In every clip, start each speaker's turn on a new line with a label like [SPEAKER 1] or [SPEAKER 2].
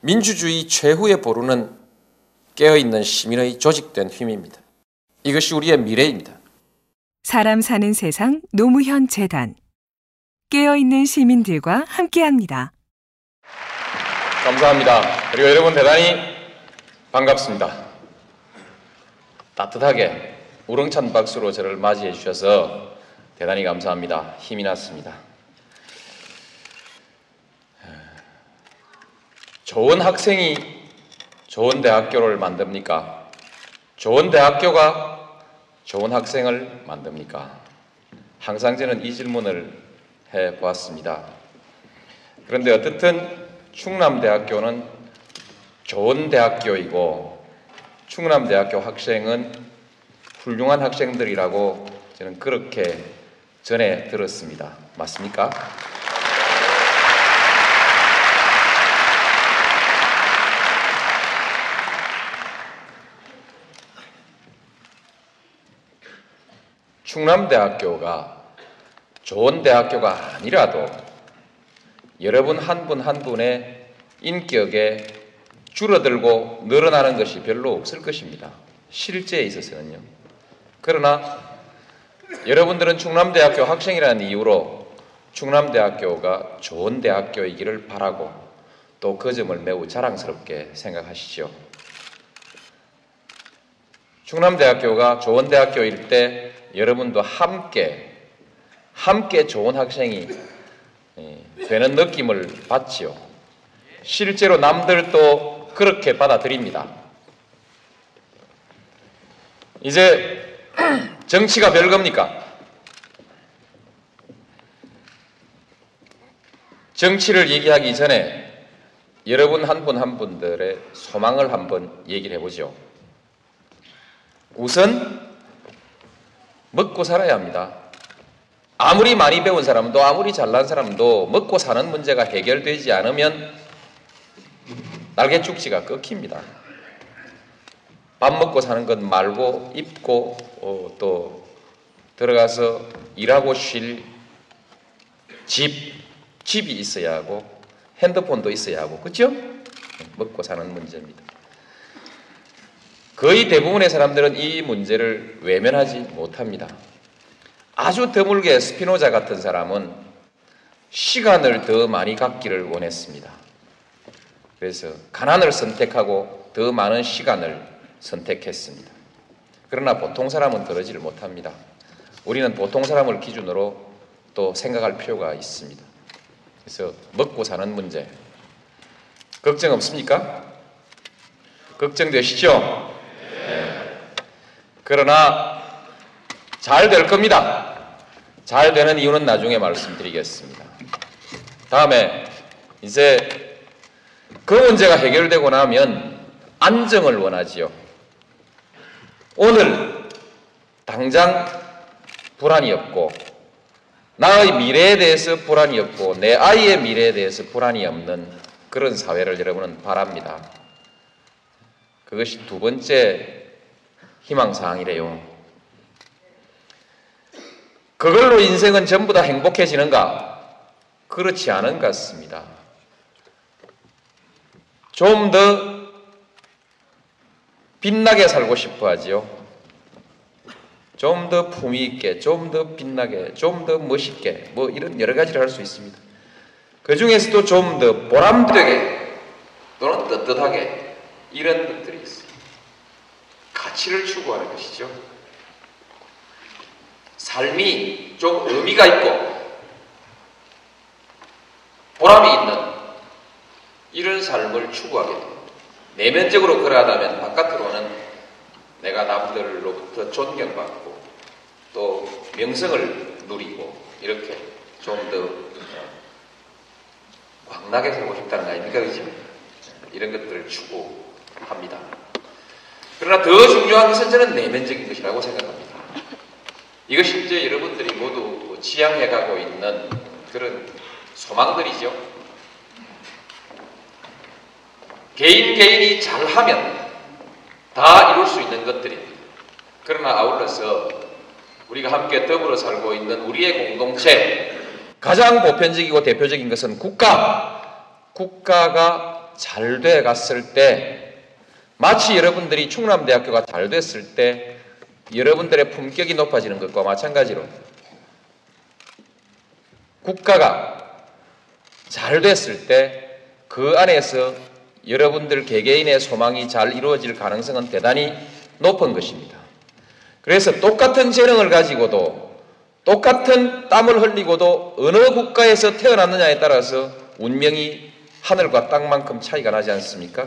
[SPEAKER 1] 민주주의 최후의 보루는 깨어있는 시민의 조직된 힘입니다. 이것이 우리의 미래입니다.
[SPEAKER 2] 사람 사는 세상 노무현 재단 깨어있는 시민들과 함께합니다.
[SPEAKER 1] 감사합니다. 그리고 여러분 대단히 반갑습니다. 따뜻하게 우렁찬 박수로 저를 맞이해 주셔서 대단히 감사합니다. 힘이 났습니다. 좋은 학생이 좋은 대학교를 만듭니까? 좋은 대학교가 좋은 학생을 만듭니까? 항상 저는 이 질문을 해 보았습니다. 그런데 어떻든 충남대학교는 좋은 대학교이고 충남대학교 학생은 훌륭한 학생들이라고 저는 그렇게 전해 들었습니다. 맞습니까? 충남대학교가 좋은 대학교가 아니라도 여러분 한분한 분의 인격에 줄어들고 늘어나는 것이 별로 없을 것입니다. 실제에 있어서는요. 그러나 여러분들은 충남대학교 학생이라는 이유로 충남대학교가 좋은 대학교이기를 바라고 또 그 점을 매우 자랑스럽게 생각하시죠. 충남대학교가 좋은 대학교일 때 여러분도 함께 함께 좋은 학생이 예, 되는 느낌을 받지요. 실제로 남들도 그렇게 받아들입니다. 이제 정치가 별겁니까? 정치를 얘기하기 전에 여러분 한 분한 분들의 소망을 한번 얘기를 해보죠. 우선 먹고 살아야 합니다. 아무리 많이 배운 사람도 아무리 잘난 사람도 먹고 사는 문제가 해결되지 않으면 날개 축지가 끊깁니다. 밥 먹고 사는 것 말고 입고 어, 또 들어가서 일하고 쉴 집, 집이 있어야 하고 핸드폰도 있어야 하고 그죠? 먹고 사는 문제입니다. 거의 대부분의 사람들은 이 문제를 외면하지 못합니다. 아주 드물게 스피노자 같은 사람은 시간을 더 많이 갖기를 원했습니다. 그래서 가난을 선택하고 더 많은 시간을 선택했습니다. 그러나 보통 사람은 그러지를 못합니다. 우리는 보통 사람을 기준으로 또 생각할 필요가 있습니다. 그래서 먹고 사는 문제 걱정 없습니까? 걱정되시죠? 그러나 잘 될 겁니다. 잘 되는 이유는 나중에 말씀드리겠습니다. 다음에 이제 그 문제가 해결되고 나면 안정을 원하지요. 오늘 당장 불안이 없고 나의 미래에 대해서 불안이 없고 내 아이의 미래에 대해서 불안이 없는 그런 사회를 여러분은 바랍니다. 그것이 두 번째 희망사항이래요. 그걸로 인생은 전부 다 행복해지는가? 그렇지 않은 것 같습니다. 좀 더 빛나게 살고 싶어 하지요. 좀 더 품위 있게, 좀 더 빛나게, 좀 더 멋있게, 뭐 이런 여러 가지를 할 수 있습니다. 그 중에서도 좀 더 보람되게 또는 떳떳하게 이런. 가치를 추구하는 것이죠. 삶이 좀 의미가 있고 보람이 있는 이런 삶을 추구하게 됩니다. 내면적으로 그러하다면 바깥으로는 내가 남들로부터 존경받고 또 명성을 누리고 이렇게 좀더 어, 광나게 살고 싶다는 거 아닙니까? 그죠? 이런 것들을 추구합니다. 그러나 더 중요한 것은 저는 내면적인 것이라고 생각합니다. 이것이 이제 여러분들이 모두 지향해 가고 있는 그런 소망들이죠. 개인 개인이 잘하면 다 이룰 수 있는 것들입니다. 그러나 아울러서 우리가 함께 더불어 살고 있는 우리의 공동체 가장 보편적이고 대표적인 것은 국가 국가가 잘 돼 갔을 때 마치 여러분들이 충남대학교가 잘 됐을 때 여러분들의 품격이 높아지는 것과 마찬가지로 국가가 잘 됐을 때 그 안에서 여러분들 개개인의 소망이 잘 이루어질 가능성은 대단히 높은 것입니다. 그래서 똑같은 재능을 가지고도 똑같은 땀을 흘리고도 어느 국가에서 태어났느냐에 따라서 운명이 하늘과 땅만큼 차이가 나지 않습니까?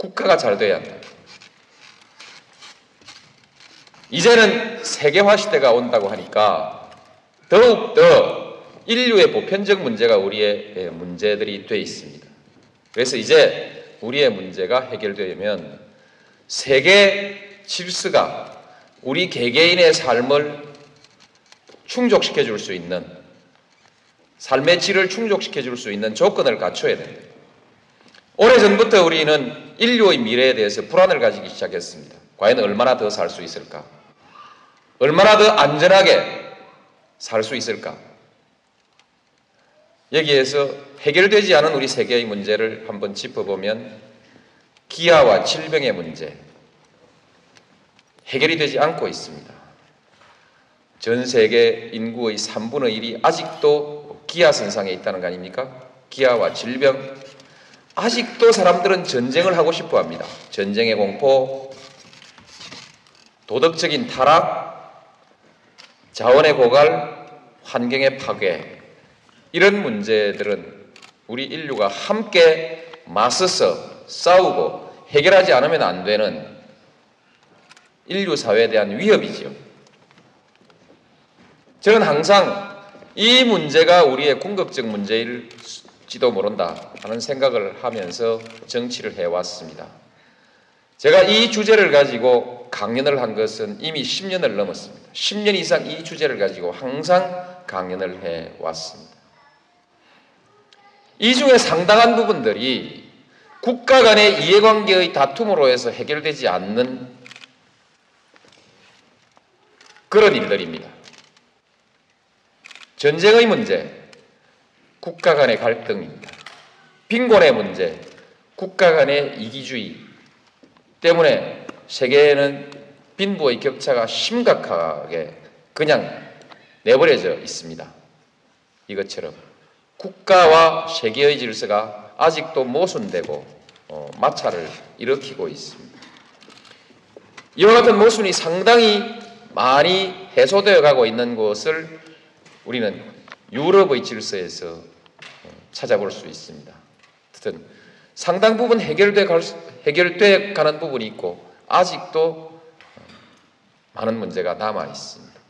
[SPEAKER 1] 국가가 잘 돼야 한다. 이제는 세계화 시대가 온다고 하니까 더욱더 인류의 보편적 문제가 우리의 문제들이 돼 있습니다. 그래서 이제 우리의 문제가 해결되면 세계 질서가 우리 개개인의 삶을 충족시켜 줄 수 있는 삶의 질을 충족시켜 줄 수 있는 조건을 갖춰야 됩니다. 오래전부터 우리는 인류의 미래에 대해서 불안을 가지기 시작했습니다. 과연 얼마나 더 살 수 있을까? 얼마나 더 안전하게 살 수 있을까? 여기에서 해결되지 않은 우리 세계의 문제를 한번 짚어보면 기아와 질병의 문제 해결이 되지 않고 있습니다. 전 세계 인구의 3분의 1이 아직도 기아 선상에 있다는 거 아닙니까? 기아와 질병 아직도 사람들은 전쟁을 하고 싶어 합니다. 전쟁의 공포, 도덕적인 타락, 자원의 고갈, 환경의 파괴, 이런 문제들은 우리 인류가 함께 맞서서 싸우고 해결하지 않으면 안 되는 인류 사회에 대한 위협이지요. 저는 항상 이 문제가 우리의 궁극적 문제일 지도 모른다 하는 생각을 하면서 정치를 해왔습니다. 제가 이 주제를 가지고 강연을 한 것은 이미 10년을 넘었습니다. 10년 이상 이 주제를 가지고 항상 강연을 해왔습니다. 이 중에 상당한 부분들이 국가 간의 이해관계의 다툼으로 해서 해결되지 않는 그런 일들입니다. 전쟁의 문제, 국가 간의 갈등입니다. 빈곤의 문제, 국가 간의 이기주의 때문에 세계에는 빈부의 격차가 심각하게 그냥 내버려져 있습니다. 이것처럼 국가와 세계의 질서가 아직도 모순되고 어, 마찰을 일으키고 있습니다. 이와 같은 모순이 상당히 많이 해소되어 가고 있는 것을 우리는 유럽의 질서에서 어, 찾아볼 수 있습니다. 어쨌든 상당 부분 해결돼, 갈, 해결돼 가는 부분이 있고 아직도 어, 많은 문제가 남아 있습니다.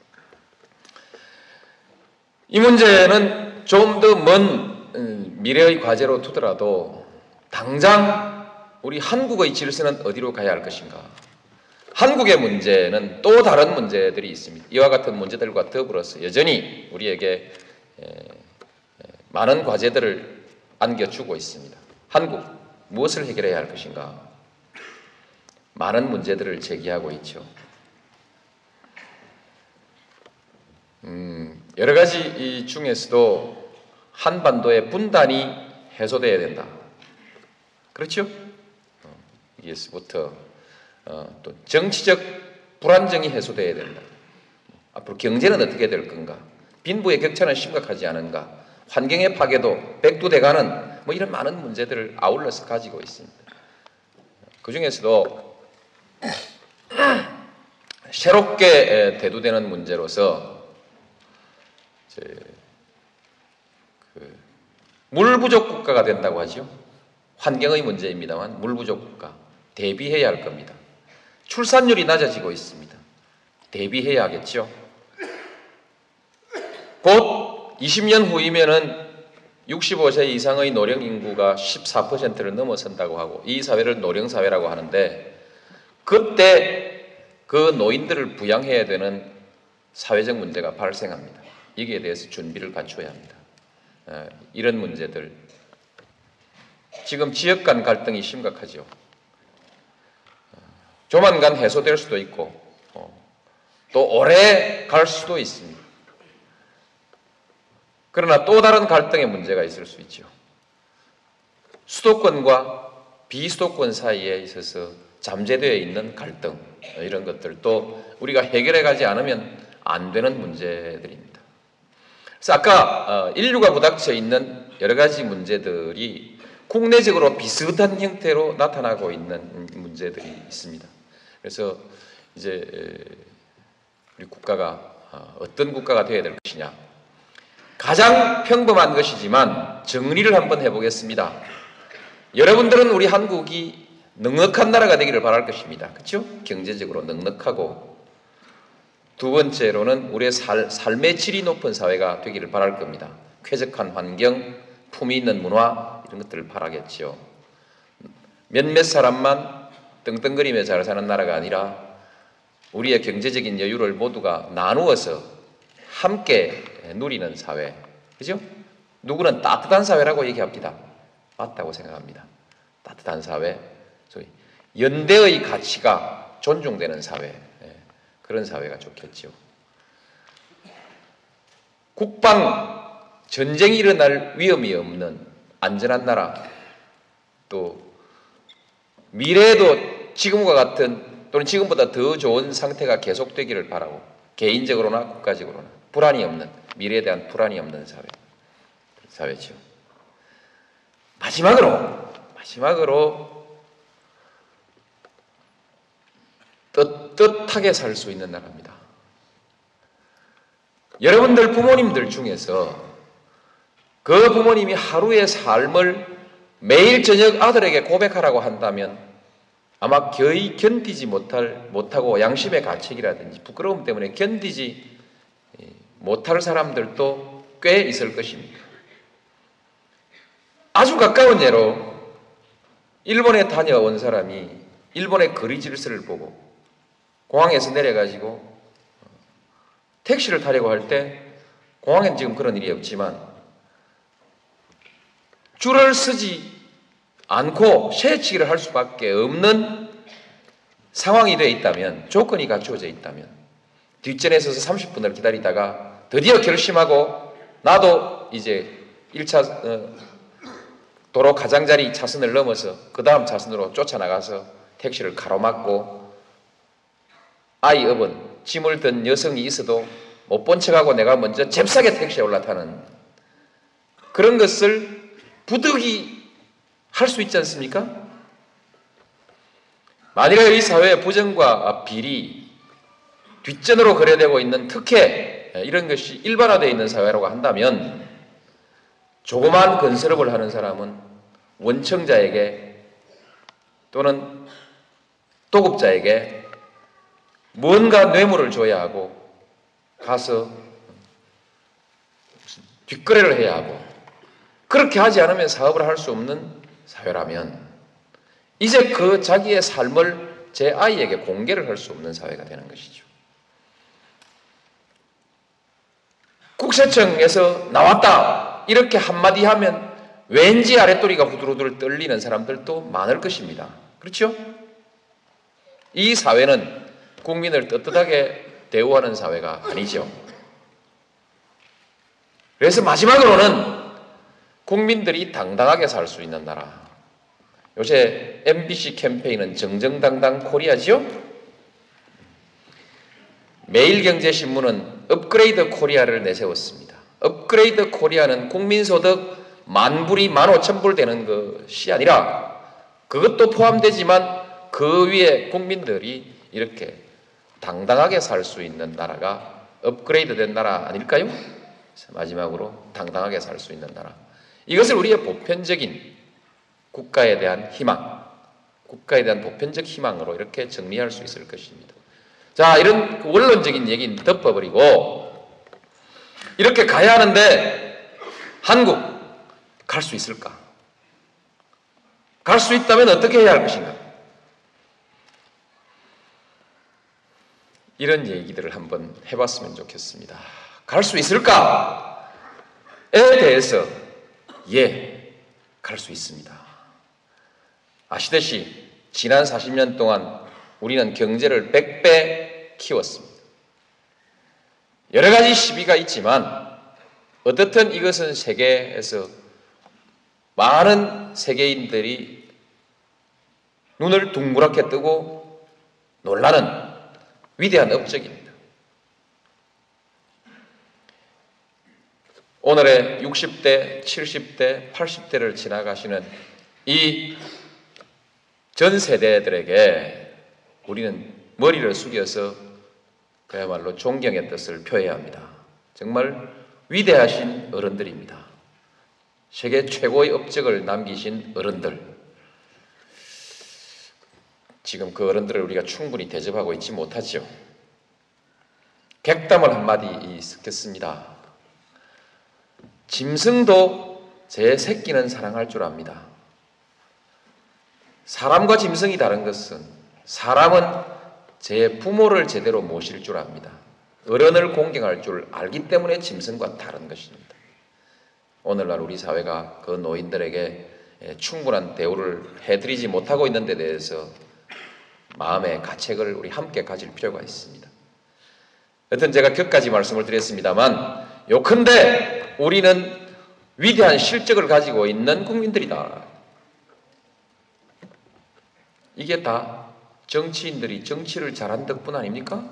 [SPEAKER 1] 이 문제는 좀 더먼 음, 미래의 과제로 두더라도 당장 우리 한국의 질서는 어디로 가야 할 것인가? 한국의 문제는 또 다른 문제들이 있습니다. 이와 같은 문제들과 더불어서 여전히 우리에게 많은 과제들을 안겨주고 있습니다. 한국 무엇을 해결해야 할 것인가? 많은 문제들을 제기하고 있죠. 음, 여러 가지 이 중에서도 한반도의 분단이 해소돼야 된다. 그렇죠? 어, 여기서부터 어, 또 정치적 불안정이 해소돼야 된다. 앞으로 경제는 어떻게 될 건가? 빈부의 격차는 심각하지 않은가? 환경의 파괴도 백두대간은 뭐 이런 많은 문제들을 아울러서 가지고 있습니다. 그 중에서도 새롭게 대두되는 문제로서 그물 부족 국가가 된다고 하죠. 환경의 문제입니다만 물 부족 국가 대비해야 할 겁니다. 출산율이 낮아지고 있습니다. 대비해야 하겠죠. 곧 20년 후이면은 65세 이상의 노령 인구가 14%를 넘어선다고 하고 이 사회를 노령 사회라고 하는데 그때 그 노인들을 부양해야 되는 사회적 문제가 발생합니다. 여기에 대해서 준비를 갖춰야 합니다. 이런 문제들 지금 지역 간 갈등이 심각하죠. 조만간 해소될 수도 있고 어, 또 오래 갈 수도 있습니다. 그러나 또 다른 갈등의 문제가 있을 수 있죠. 수도권과 비수도권 사이에 있어서 잠재되어 있는 갈등 이런 것들도 우리가 해결해 가지 않으면 안 되는 문제들입니다. 그래서 아까 어, 인류가 부닥쳐 있는 여러 가지 문제들이 국내적으로 비슷한 형태로 나타나고 있는 문제들이 있습니다. 그래서 이제 우리 국가가 어, 어떤 국가가 되어야 될 것이냐. 가장 평범한 것이지만 정리를 한번 해보겠습니다. 여러분들은 우리 한국이 넉넉한 나라가 되기를 바랄 것입니다. 그렇죠? 경제적으로 넉넉하고 두 번째로는 우리의 살, 삶의 질이 높은 사회가 되기를 바랄 겁니다. 쾌적한 환경, 품위 있는 문화 이런 것들을 바라겠지요. 몇몇 사람만 떵떵거리며 잘 사는 나라가 아니라 우리의 경제적인 여유를 모두가 나누어서 함께 누리는 사회. 그죠? 누구는 따뜻한 사회라고 얘기합니다. 맞다고 생각합니다. 따뜻한 사회. 소위 연대의 가치가 존중되는 사회. 예, 그런 사회가 좋겠죠. 국방 전쟁이 일어날 위험이 없는 안전한 나라 또 미래에도 지금과 같은 또는 지금보다 더 좋은 상태가 계속되기를 바라고 개인적으로나 국가적으로나 불안이 없는 미래에 대한 불안이 없는 사회 사회죠. 마지막으로 마지막으로 떳떳하게 살 수 있는 나라입니다. 여러분들 부모님들 중에서 그 부모님이 하루의 삶을 매일 저녁 아들에게 고백하라고 한다면 아마 거의 견디지 못할 못하고 양심의 가책이라든지 부끄러움 때문에 견디지 못할 사람들도 꽤 있을 것입니다. 아주 가까운 예로 일본에 다녀온 사람이 일본의 거리 질서를 보고 공항에서 내려가지고 택시를 타려고 할 때 공항엔 지금 그런 일이 없지만 줄을 서지 않고 새치기를 할 수밖에 없는 상황이 되어 있다면 조건이 갖추어져 있다면 뒷전에 서서 30분을 기다리다가 드디어 결심하고 나도 이제 1차 어, 도로 가장자리 차선을 넘어서 그 다음 차선으로 쫓아나가서 택시를 가로막고 아이 업은 짐을 든 여성이 있어도 못 본 척하고 내가 먼저 잽싸게 택시에 올라타는 그런 것을 부득이 할 수 있지 않습니까? 만일에 이 사회의 부정과 비리, 뒷전으로 거래되고 있는 특혜, 이런 것이 일반화되어 있는 사회라고 한다면 조그만 건설업을 하는 사람은 원청자에게 또는 도급자에게 뭔가 뇌물을 줘야 하고 가서 뒷거래를 해야 하고 그렇게 하지 않으면 사업을 할 수 없는 사회라면 이제 그 자기의 삶을 제 아이에게 공개를 할 수 없는 사회가 되는 것이죠. 국세청에서 나왔다 이렇게 한마디 하면 왠지 아랫도리가 후들후들 떨리는 사람들도 많을 것입니다. 그렇죠? 이 사회는 국민을 떳떳하게 대우하는 사회가 아니죠. 그래서 마지막으로는 국민들이 당당하게 살 수 있는 나라. 요새 MBC 캠페인은 정정당당 코리아지요? 매일경제신문은 업그레이드 코리아를 내세웠습니다. 업그레이드 코리아는 국민소득 만 불이 만 오천 불 되는 것이 아니라 그것도 포함되지만 그 위에 국민들이 이렇게 당당하게 살 수 있는 나라가 업그레이드 된 나라 아닐까요? 마지막으로 당당하게 살 수 있는 나라. 이것을 우리의 보편적인 국가에 대한 희망, 국가에 대한 보편적 희망으로 이렇게 정리할 수 있을 것입니다. 자, 이런 원론적인 얘기는 덮어버리고 이렇게 가야 하는데 한국 갈 수 있을까? 갈 수 있다면 어떻게 해야 할 것인가? 이런 얘기들을 한번 해봤으면 좋겠습니다. 갈 수 있을까? 에 대해서 예, 갈 수 있습니다. 아시듯이 지난 40년 동안 우리는 경제를 100배 키웠습니다. 여러 가지 시비가 있지만 어떻든 이것은 세계에서 많은 세계인들이 눈을 둥그랗게 뜨고 놀라는 위대한 업적입니다. 오늘의 60대, 70대, 80대를 지나가시는 이 전 세대들에게 우리는 머리를 숙여서 그야말로 존경의 뜻을 표해야 합니다. 정말 위대하신 어른들입니다. 세계 최고의 업적을 남기신 어른들. 지금 그 어른들을 우리가 충분히 대접하고 있지 못하지요. 객담을 한마디 쓰겠습니다. 짐승도 제 새끼는 사랑할 줄 압니다. 사람과 짐승이 다른 것은 사람은 제 부모를 제대로 모실 줄 압니다. 어른을 공경할 줄 알기 때문에 짐승과 다른 것입니다. 오늘날 우리 사회가 그 노인들에게 충분한 대우를 해드리지 못하고 있는 데 대해서 마음의 가책을 우리 함께 가질 필요가 있습니다. 여튼 제가 격까지 말씀을 드렸습니다만 요컨대 우리는 위대한 실적을 가지고 있는 국민들이다. 이게 다 정치인들이 정치를 잘한 덕분 아닙니까?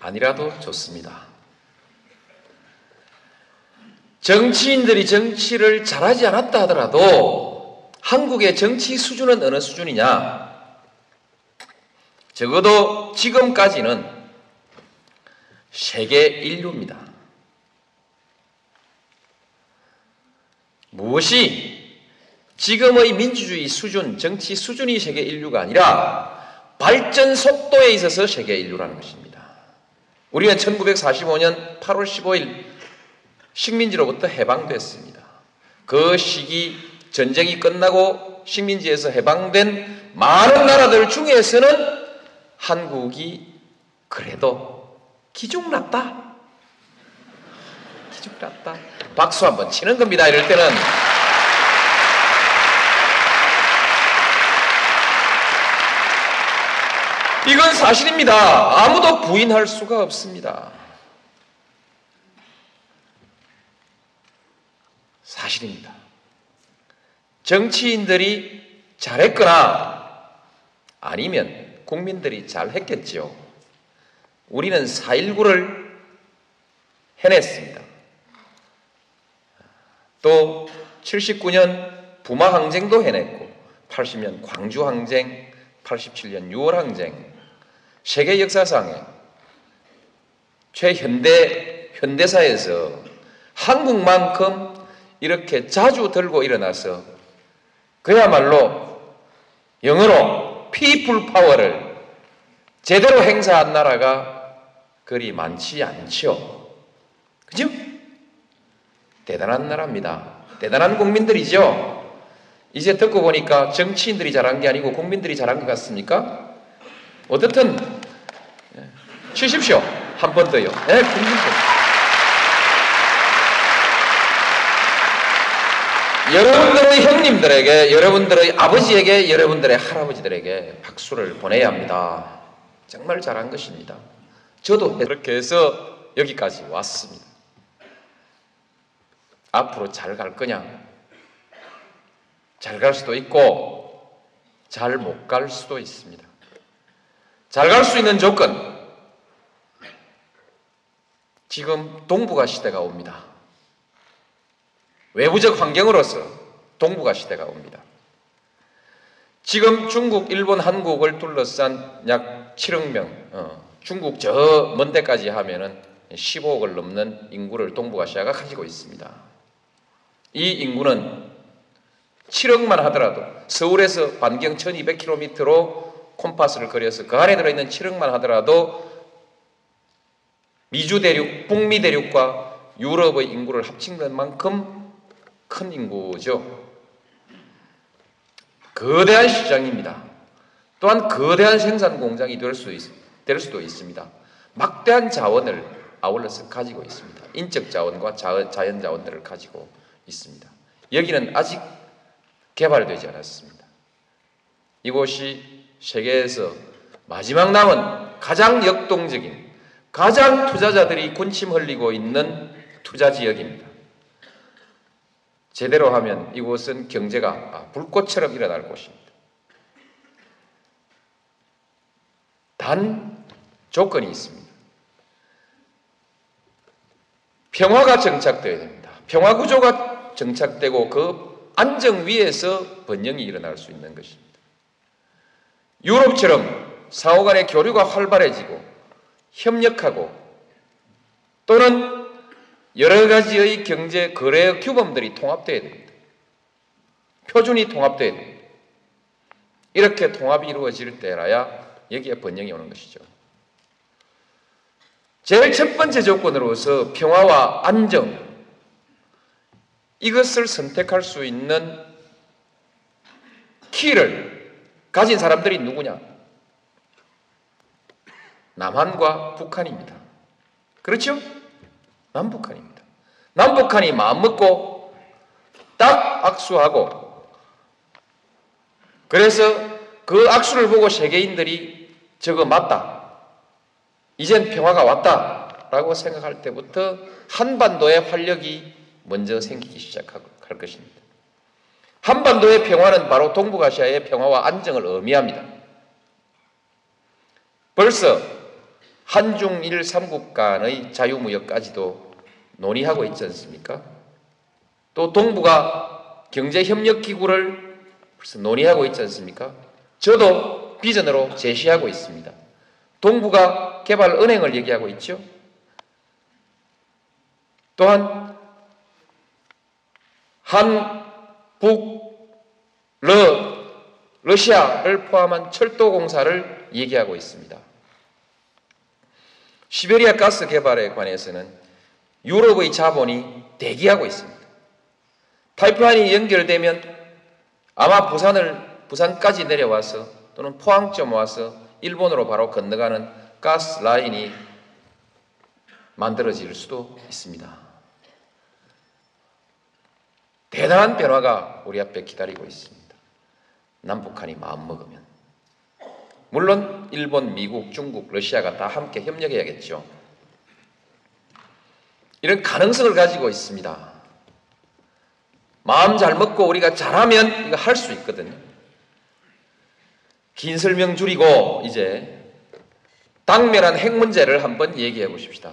[SPEAKER 1] 아니라도 좋습니다. 정치인들이 정치를 잘하지 않았다 하더라도 한국의 정치 수준은 어느 수준이냐? 적어도 지금까지는 세계 인류입니다. 무엇이 지금의 민주주의 수준, 정치 수준이 세계 인류가 아니라 발전 속도에 있어서 세계 인류라는 것입니다. 우리는 1945년 8월 15일 식민지로부터 해방됐습니다. 그 시기 전쟁이 끝나고 식민지에서 해방된 많은 나라들 중에서는 한국이 그래도 기죽났다. 기죽났다. 박수 한번 치는 겁니다. 이럴 때는. 이건 사실입니다. 아무도 부인할 수가 없습니다. 사실입니다. 정치인들이 잘했거나 아니면 국민들이 잘 했겠지요. 우리는 4.19를 해냈습니다. 또 79년 부마 항쟁도 해냈고 80년 광주 항쟁, 87년 6월 항쟁 세계 역사상에 최현대 현대사에서 한국만큼 이렇게 자주 들고 일어나서 그야말로 영어로 피플 파워를 제대로 행사한 나라가 그리 많지 않죠. 그죠? 대단한 나라입니다. 대단한 국민들이죠. 이제 듣고 보니까 정치인들이 잘한 게 아니고 국민들이 잘한 것 같습니까? 어떻든 예, 치십시오. 한 번 더요. 네, 국민들. 여러분들의 형님들에게, 여러분들의 아버지에게, 여러분들의 할아버지들에게 박수를 보내야 합니다. 정말 잘한 것입니다. 저도 그렇게 해서 여기까지 왔습니다. 앞으로 잘 갈 거냐? 잘 갈 수도 있고, 잘 못 갈 수도 있습니다. 잘 갈 수 있는 조건, 지금 동북아 시대가 옵니다. 외부적 환경으로서 동북아 시대가 옵니다. 지금 중국, 일본, 한국을 둘러싼 약 7억 명, 어, 중국 저 먼 데까지 하면은 15억을 넘는 인구를 동북아시아가 가지고 있습니다. 이 인구는 7억만 하더라도 서울에서 반경 1200km로 콤파스를 그려서 그 안에 들어있는 7억만 하더라도 미주 대륙, 북미 대륙과 유럽의 인구를 합친 만큼 큰 인구죠. 거대한 시장입니다. 또한 거대한 생산 공장이 될, 수 있, 될 수도 있습니다. 막대한 자원을 아울러서 가지고 있습니다. 인적 자원과 자, 자연 자원들을 가지고 있습니다. 여기는 아직 개발되지 않았습니다. 이곳이 세계에서 마지막 남은 가장 역동적인 가장 투자자들이 군침 흘리고 있는 투자 지역입니다. 제대로 하면 이곳은 경제가 아, 불꽃처럼 일어날 곳입니다. 단 조건이 있습니다. 평화가 정착되어야 됩니다. 평화 구조가 정착되고 그 안정 위에서 번영이 일어날 수 있는 것입니다. 유럽처럼 상호 간의 교류가 활발해지고 협력하고 또는 여러 가지의 경제 거래 규범들이 통합되어야 됩니다. 표준이 통합되어야 됩니다. 이렇게 통합이 이루어질 때라야 여기에 번영이 오는 것이죠. 제일 첫 번째 조건으로서 평화와 안정 이것을 선택할 수 있는 키를 가진 사람들이 누구냐? 남한과 북한입니다. 그렇죠? 남북한입니다. 남북한이 마음먹고 딱 악수하고 그래서 그 악수를 보고 세계인들이 저거 맞다. 이젠 평화가 왔다 라고 생각할 때부터 한반도의 활력이 먼저 생기기 시작할 것입니다. 한반도의 평화는 바로 동북아시아의 평화와 안정을 의미합니다. 벌써 한중일 3국 간의 자유무역까지도 논의하고 있지 않습니까? 또 동북아 경제협력기구를 벌써 논의하고 있지 않습니까? 저도 비전으로 제시하고 있습니다. 동북아 개발 은행을 얘기하고 있죠. 또한 한, 북, 러, 러시아를 포함한 철도공사를 얘기하고 있습니다. 시베리아 가스 개발에 관해서는 유럽의 자본이 대기하고 있습니다. 파이프라인이 연결되면 아마 부산을 부산까지 내려와서 또는 포항점 와서 일본으로 바로 건너가는 가스 라인이 만들어질 수도 있습니다. 대단한 변화가 우리 앞에 기다리고 있습니다. 남북한이 마음먹으면. 물론 일본, 미국, 중국, 러시아가 다 함께 협력해야겠죠. 이런 가능성을 가지고 있습니다. 마음 잘 먹고 우리가 잘하면 이거 할 수 있거든요. 긴 설명 줄이고 이제 당면한 핵 문제를 한번 얘기해 보십시다.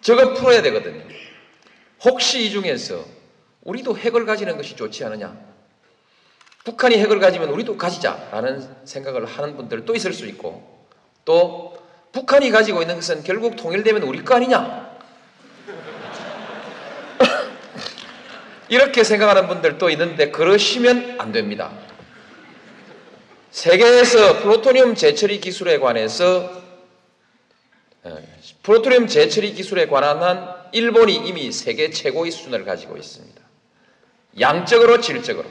[SPEAKER 1] 저거 풀어야 되거든요. 혹시 이 중에서 우리도 핵을 가지는 것이 좋지 않느냐? 북한이 핵을 가지면 우리도 가지자라는 생각을 하는 분들도 있을 수 있고 또 북한이 가지고 있는 것은 결국 통일되면 우리 거 아니냐? 이렇게 생각하는 분들도 있는데 그러시면 안 됩니다. 세계에서 플루토늄 재처리 기술에 관해서 플루토늄 재처리 기술에 관한 한 일본이 이미 세계 최고의 수준을 가지고 있습니다. 양적으로 질적으로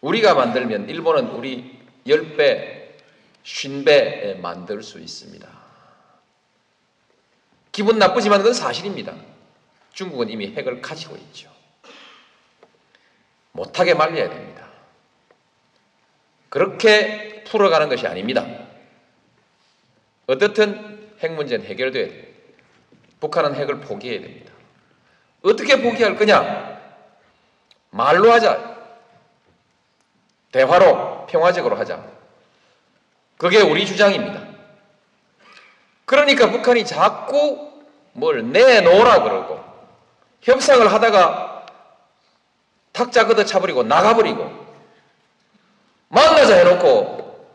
[SPEAKER 1] 우리가 만들면 일본은 우리 10배, 50배 만들 수 있습니다. 기분 나쁘지만 그건 사실입니다. 중국은 이미 핵을 가지고 있죠. 못하게 말려야 됩니다. 그렇게 풀어가는 것이 아닙니다. 어떻든 핵 문제는 해결돼야 돼요. 북한은 핵을 포기해야 됩니다. 어떻게 포기할 거냐? 말로 하자. 대화로 평화적으로 하자. 그게 우리 주장입니다. 그러니까 북한이 자꾸 뭘 내놓으라 그러고 협상을 하다가 탁자 걷어 차버리고 나가버리고 만나자 해놓고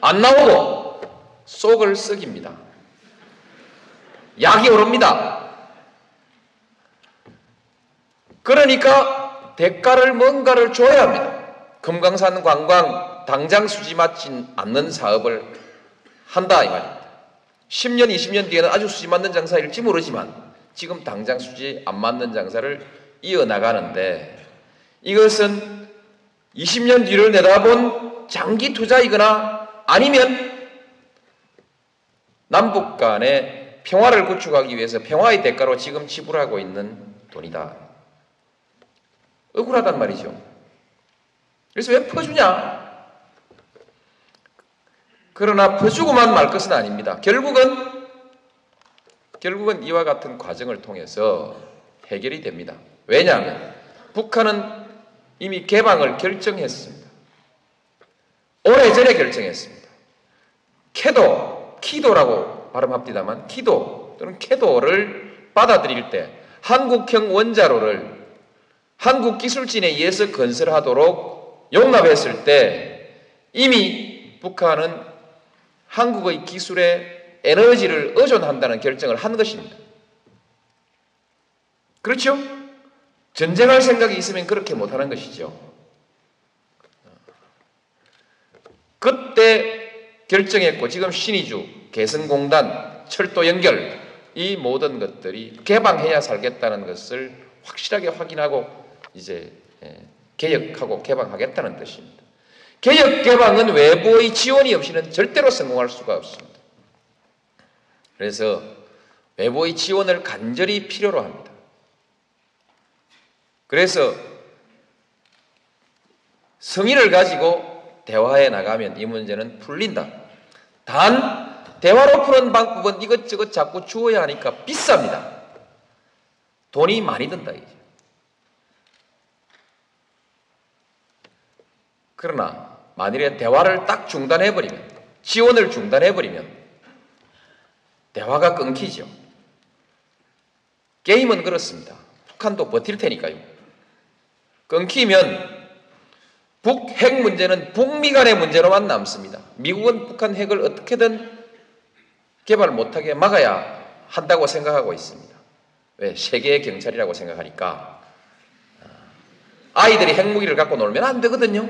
[SPEAKER 1] 안 나오고 속을 썩입니다. 약이 오릅니다. 그러니까 대가를 뭔가를 줘야 합니다. 금강산 관광 당장 수지 맞지 않는 사업을 한다 이 말입니다. 10년, 20년 뒤에는 아주 수지 맞는 장사일지 모르지만 지금 당장 수지 안 맞는 장사를 이어나가는데 이것은 20년 뒤를 내다본 장기 투자이거나 아니면 남북 간의 평화를 구축하기 위해서 평화의 대가로 지금 지불하고 있는 돈이다. 억울하단 말이죠. 그래서 왜 퍼주냐? 그러나 퍼주고만 말 것은 아닙니다. 결국은 결국은 이와 같은 과정을 통해서 해결이 됩니다. 왜냐하면 북한은 이미 개방을 결정했습니다. 오래전에 결정했습니다. 캐도, 키도라고 발음합니다만 키도 또는 캐도를 받아들일 때 한국형 원자로를 한국 기술진에 의해서 건설하도록 용납했을 때 이미 북한은 한국의 기술에 에너지를 의존한다는 결정을 한 것입니다. 그렇죠? 전쟁할 생각이 있으면 그렇게 못하는 것이죠. 그때 결정했고 지금 신의주, 개성공단, 철도 연결 이 모든 것들이 개방해야 살겠다는 것을 확실하게 확인하고 이제 예, 개혁하고 개방하겠다는 뜻입니다. 개혁 개방은 외부의 지원이 없이는 절대로 성공할 수가 없습니다. 그래서 외부의 지원을 간절히 필요로 합니다. 그래서 성의를 가지고 대화해 나가면 이 문제는 풀린다. 단 대화로 푸는 방법은 이것저것 자꾸 주어야 하니까 비쌉니다. 돈이 많이 든다 이죠. 그러나 만일에 대화를 딱 중단해 버리면 지원을 중단해 버리면 대화가 끊기죠. 게임은 그렇습니다. 북한도 버틸 테니까요. 끊기면 북핵 문제는 북미 간의 문제로만 남습니다. 미국은 북한 핵을 어떻게든 개발 못하게 막아야 한다고 생각하고 있습니다. 왜? 세계의 경찰이라고 생각하니까. 아이들이 핵무기를 갖고 놀면 안 되거든요.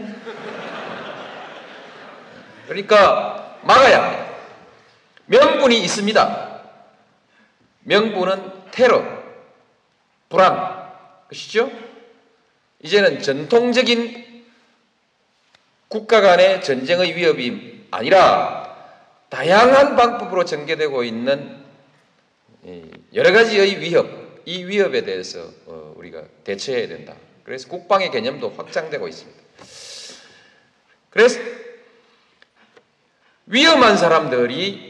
[SPEAKER 1] 그러니까 막아야 합니다. 명분이 있습니다. 명분은 테러, 불안, 그시죠? 이제는 전통적인 국가 간의 전쟁의 위협이 아니라 다양한 방법으로 전개되고 있는 여러 가지의 위협, 이 위협에 대해서 어, 우리가 대처해야 된다. 그래서 국방의 개념도 확장되고 있습니다. 그래서 위험한 사람들이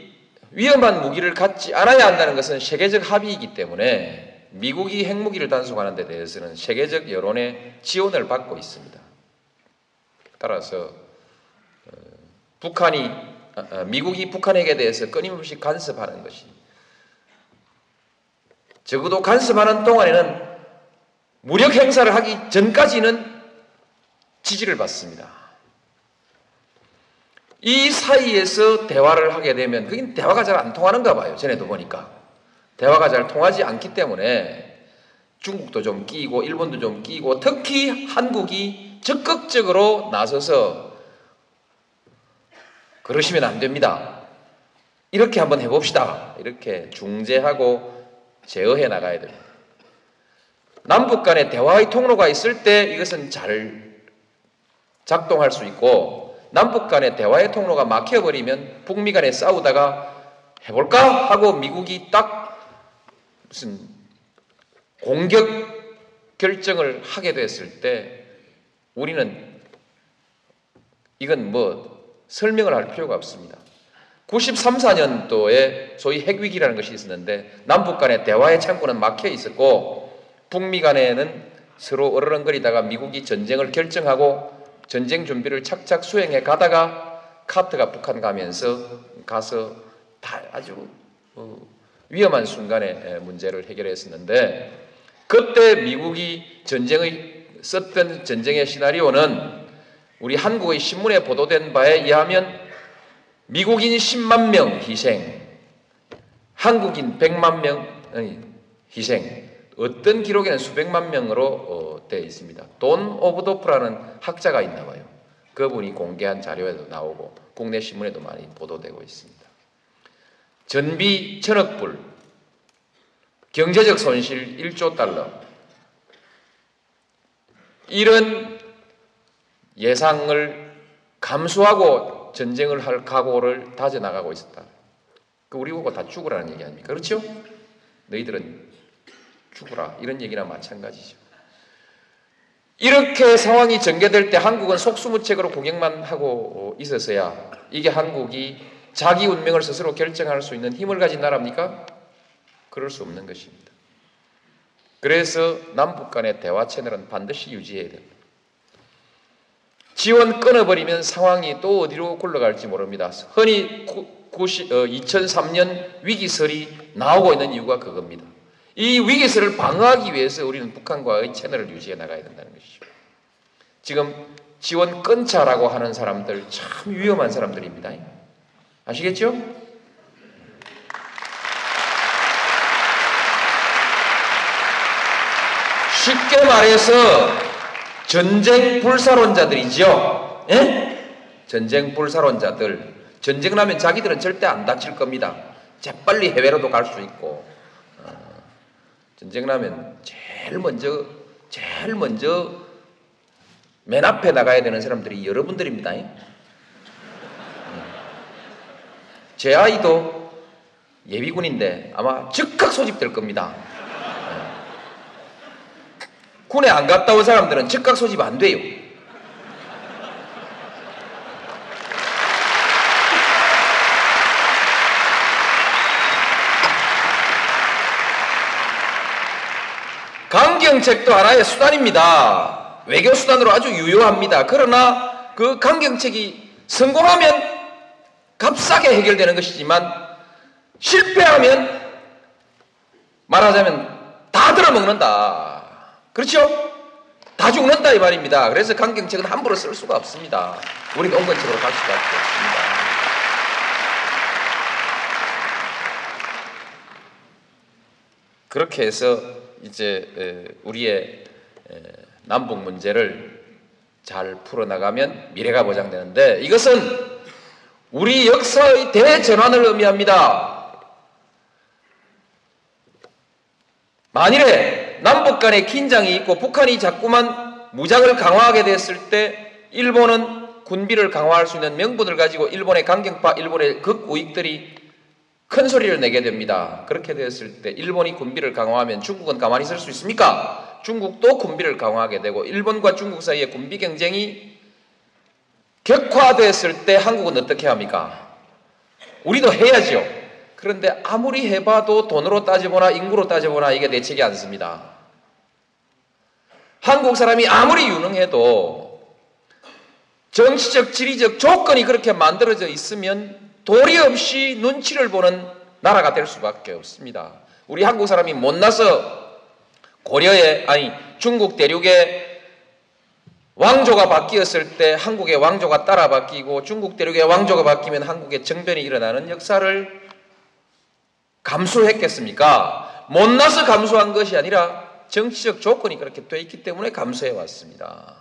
[SPEAKER 1] 위험한 무기를 갖지 않아야 한다는 것은 세계적 합의이기 때문에 미국이 핵무기를 단속하는 데 대해서는 세계적 여론의 지원을 받고 있습니다. 따라서 어, 북한이 아, 아, 미국이 북한에게 대해서 끊임없이 간섭하는 것이 적어도 간섭하는 동안에는 무력 행사를 하기 전까지는 지지를 받습니다. 이 사이에서 대화를 하게 되면 그게 대화가 잘 안 통하는가 봐요. 전에도 보니까. 대화가 잘 통하지 않기 때문에 중국도 좀 끼고 일본도 좀 끼고 특히 한국이 적극적으로 나서서 그러시면 안 됩니다. 이렇게 한번 해봅시다. 이렇게 중재하고 제어해 나가야 됩니다. 남북 간의 대화의 통로가 있을 때 이것은 잘 작동할 수 있고 남북 간의 대화의 통로가 막혀버리면 북미 간에 싸우다가 해볼까 하고 미국이 딱 무슨 공격 결정을 하게 됐을 때 우리는 이건 뭐 설명을 할 필요가 없습니다. 93, 4년도에 소위 핵위기라는 것이 있었는데 남북 간의 대화의 창구는 막혀 있었고 북미 간에는 서로 어르렁거리다가 미국이 전쟁을 결정하고 전쟁 준비를 착착 수행해 가다가 카트가 북한 가면서 가서 다 아주 어, 위험한 순간에 문제를 해결했었는데 그때 미국이 전쟁의 썼던 전쟁의 시나리오는 우리 한국의 신문에 보도된 바에 의하면 미국인 10만 명 희생, 한국인 100만 명 희생, 어떤 기록에는 수백만 명으로 어, 되어 있습니다. 돈 오브도프라는 학자가 있나 봐요. 그분이 공개한 자료에도 나오고 국내 신문에도 많이 보도되고 있습니다. 전비 천억 불, 경제적 손실 1조 달러, 이런 예상을 감수하고 전쟁을 할 각오를 다져나가고 있었다. 그 우리 보고 다 죽으라는 얘기 아닙니까? 그렇죠? 너희들은 죽으라 이런 얘기나 마찬가지죠. 이렇게 상황이 전개될 때 한국은 속수무책으로 구경만 하고 있어서야 이게 한국이 자기 운명을 스스로 결정할 수 있는 힘을 가진 나라입니까? 그럴 수 없는 것입니다. 그래서 남북 간의 대화 채널은 반드시 유지해야 됩니다. 지원 끊어버리면 상황이 또 어디로 굴러갈지 모릅니다. 흔히 2003년 어, 위기설이 나오고 있는 이유가 그겁니다. 이 위기설을 방어하기 위해서 우리는 북한과의 채널을 유지해 나가야 된다는 것이죠. 지금 지원 끊자라고 하는 사람들 참 위험한 사람들입니다. 아시겠죠? 쉽게 말해서 전쟁 불사론자들이죠. 예? 전쟁 불사론자들. 전쟁 나면 자기들은 절대 안 다칠 겁니다. 재빨리 해외로도 갈 수 있고. 어, 전쟁 나면 제일 먼저, 제일 먼저 맨 앞에 나가야 되는 사람들이 여러분들입니다. 예? 제 아이도 예비군인데 아마 즉각 소집될 겁니다. 군에 안 갔다 온 사람들은 즉각 소집 안 돼요. 강경책도 하나의 수단입니다. 외교 수단으로 아주 유효합니다. 그러나 그 강경책이 성공하면 값싸게 해결되는 것이지만 실패하면 말하자면 다 들어먹는다. 그렇죠? 다 죽는다 이 말입니다. 그래서 강경책은 함부로 쓸 수가 없습니다. 우리가 온건책으로 갈 수밖에 없습니다. 그렇게 해서 이제 우리의 남북 문제를 잘 풀어나가면 미래가 보장되는데 이것은 우리 역사의 대전환을 의미합니다. 만일에 남북 간의 긴장이 있고 북한이 자꾸만 무장을 강화하게 됐을 때 일본은 군비를 강화할 수 있는 명분을 가지고 일본의 강경파, 일본의 극우익들이 큰 소리를 내게 됩니다. 그렇게 되었을 때 일본이 군비를 강화하면 중국은 가만히 있을 수 있습니까? 중국도 군비를 강화하게 되고 일본과 중국 사이의 군비 경쟁이 격화됐을 때 한국은 어떻게 합니까? 우리도 해야죠. 그런데 아무리 해봐도 돈으로 따져보나 인구로 따져보나 이게 내책이 않습니다. 한국 사람이 아무리 유능해도 정치적, 지리적 조건이 그렇게 만들어져 있으면 도리 없이 눈치를 보는 나라가 될 수밖에 없습니다. 우리 한국 사람이 못나서 고려에, 아니, 중국 대륙에 왕조가 바뀌었을 때 한국의 왕조가 따라 바뀌고 중국 대륙의 왕조가 바뀌면 한국의 정변이 일어나는 역사를 감수했겠습니까? 못나서 감수한 것이 아니라 정치적 조건이 그렇게 돼 있기 때문에 감수해 왔습니다.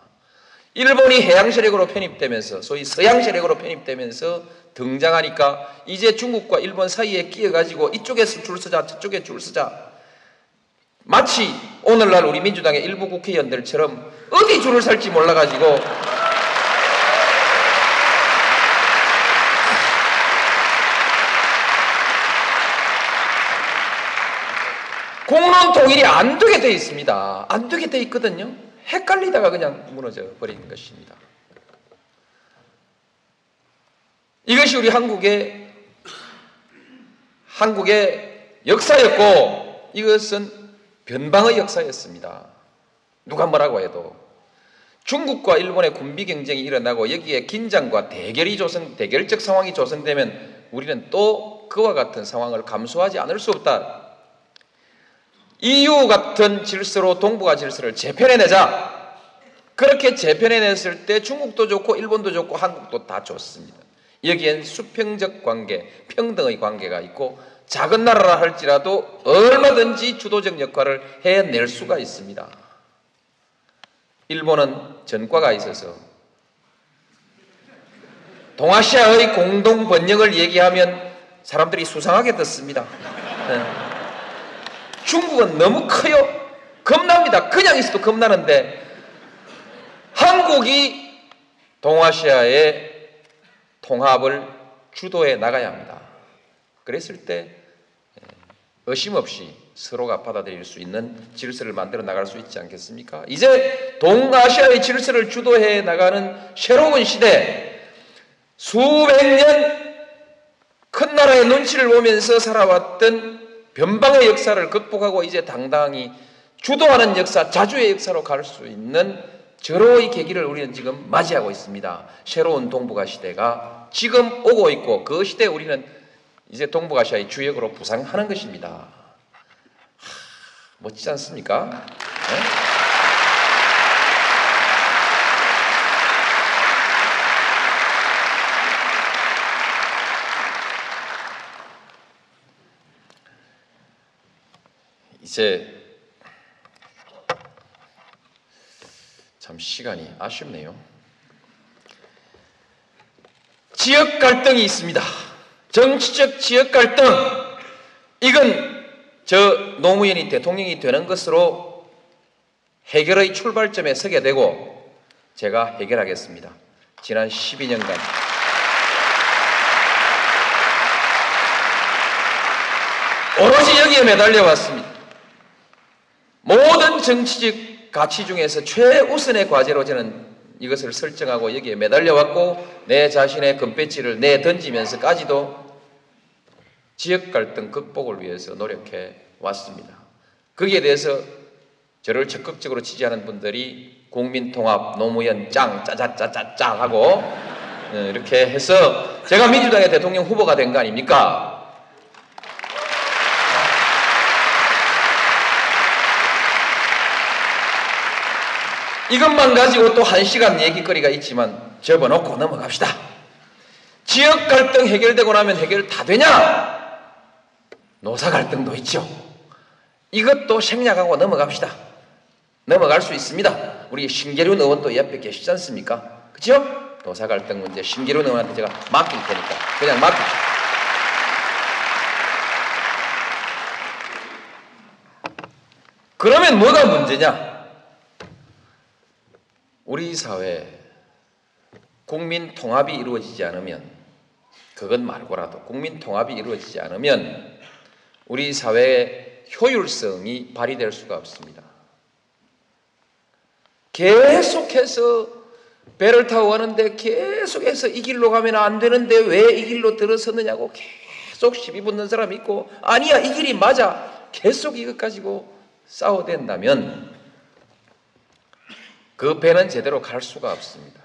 [SPEAKER 1] 일본이 해양 세력으로 편입되면서 소위 서양 세력으로 편입되면서 등장하니까 이제 중국과 일본 사이에 끼어 가지고 이쪽에서 줄 서자 저쪽에 줄 서자 마치 오늘날 우리 민주당의 일부 국회의원들처럼 어디 줄을 설지 몰라 가지고 공론 통일이 안 되게 돼 있습니다. 안 되게 돼 있거든요. 헷갈리다가 그냥 무너져 버리는 것입니다. 이것이 우리 한국의 한국의 역사였고 이것은 변방의 역사였습니다. 누가 뭐라고 해도 중국과 일본의 군비 경쟁이 일어나고 여기에 긴장과 대결이 조성 대결적 상황이 조성되면 우리는 또 그와 같은 상황을 감수하지 않을 수 없다. EU 같은 질서로 동북아 질서를 재편해내자. 그렇게 재편해냈을 때 중국도 좋고 일본도 좋고 한국도 다 좋습니다. 여기엔 수평적 관계, 평등의 관계가 있고 작은 나라라 할지라도 얼마든지 주도적 역할을 해낼 수가 있습니다. 일본은 전과가 있어서 동아시아의 공동 번영을 얘기하면 사람들이 수상하게 듣습니다. 네. 중국은 너무 커요. 겁납니다. 그냥 있어도 겁나는데 한국이 동아시아의 통합을 주도해 나가야 합니다. 그랬을 때 의심 없이 서로가 받아들일 수 있는 질서를 만들어 나갈 수 있지 않겠습니까? 이제 동아시아의 질서를 주도해 나가는 새로운 시대, 수백 년 큰 나라의 눈치를 보면서 살아왔던 변방의 역사를 극복하고 이제 당당히 주도하는 역사, 자주의 역사로 갈 수 있는 절호의 계기를 우리는 지금 맞이하고 있습니다. 새로운 동북아 시대가 지금 오고 있고 그 시대에 우리는 이제 동북아시아의 주역으로 부상하는 것입니다. 하, 멋지지 않습니까? 네? 이제 참 시간이 아쉽네요. 지역 갈등이 있습니다. 정치적 지역 갈등. 이건 저 노무현이 대통령이 되는 것으로 해결의 출발점에 서게 되고 제가 해결하겠습니다. 지난 12년간 오로지 여기에 매달려 왔습니다. 모든 정치적 가치 중에서 최우선의 과제로 저는 이것을 설정하고 여기에 매달려 왔고 내 자신의 금배지를 내 던지면서까지도 지역 갈등 극복을 위해서 노력해 왔습니다. 거기에 대해서 저를 적극적으로 지지하는 분들이 국민통합 노무현 짱 짜자짜짜짜 하고 어, 이렇게 해서 제가 민주당의 대통령 후보가 된 거 아닙니까? 이것만 가지고 또 한 시간 얘기거리가 있지만 접어놓고 넘어갑시다. 지역 갈등 해결되고 나면 해결 다 되냐? 노사 갈등도 있죠. 이것도 생략하고 넘어갑시다. 넘어갈 수 있습니다. 우리 신계륜 의원도 옆에 계시지 않습니까? 그죠? 노사 갈등 문제 신계륜 의원한테 제가 맡길 테니까 그냥 맡깁시다. 그러면 뭐가 문제냐? 우리 사회 국민 통합이 이루어지지 않으면 그것 말고라도 국민 통합이 이루어지지 않으면 우리 사회의 효율성이 발휘될 수가 없습니다. 계속해서 배를 타고 가는데 계속해서 이 길로 가면 안 되는데 왜 이 길로 들어섰느냐고 계속 시비 붙는 사람이 있고 아니야 이 길이 맞아 계속 이것 가지고 싸워댄다면 그 배는 제대로 갈 수가 없습니다.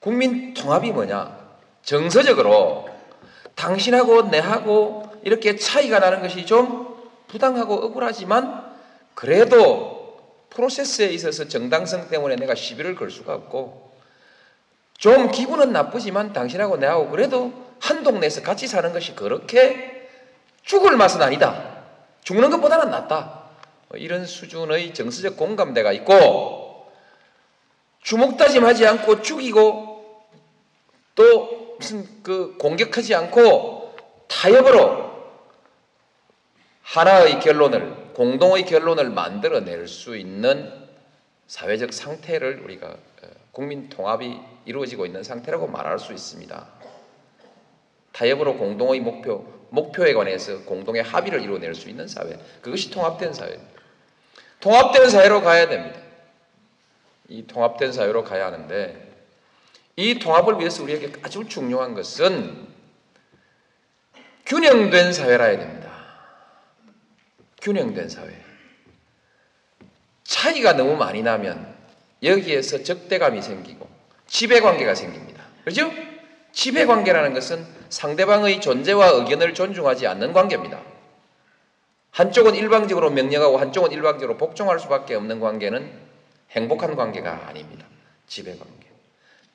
[SPEAKER 1] 국민 통합이 뭐냐? 정서적으로 당신하고 내하고 이렇게 차이가 나는 것이 좀 부당하고 억울하지만 그래도 프로세스에 있어서 정당성 때문에 내가 시비를 걸 수가 없고 좀 기분은 나쁘지만 당신하고 내하고 그래도 한 동네에서 같이 사는 것이 그렇게 죽을 맛은 아니다. 죽는 것보다는 낫다. 뭐 이런 수준의 정서적 공감대가 있고 주먹다짐하지 않고 죽이고 또 무슨 그 공격하지 않고 타협으로 하나의 결론을 공동의 결론을 만들어낼 수 있는 사회적 상태를 우리가 어, 국민 통합이 이루어지고 있는 상태라고 말할 수 있습니다. 타협으로 공동의 목표, 목표에 관해서 공동의 합의를 이루어낼 수 있는 사회, 그것이 통합된 사회입니다. 통합된 사회로 가야 됩니다. 이 통합된 사회로 가야 하는데 이 통합을 위해서 우리에게 아주 중요한 것은 균형된 사회라 해야 됩니다. 균형된 사회. 차이가 너무 많이 나면 여기에서 적대감이 생기고 지배관계가 생깁니다. 그렇죠? 지배관계라는 것은 상대방의 존재와 의견을 존중하지 않는 관계입니다. 한쪽은 일방적으로 명령하고 한쪽은 일방적으로 복종할 수밖에 없는 관계는 행복한 관계가 아닙니다. 지배 관계.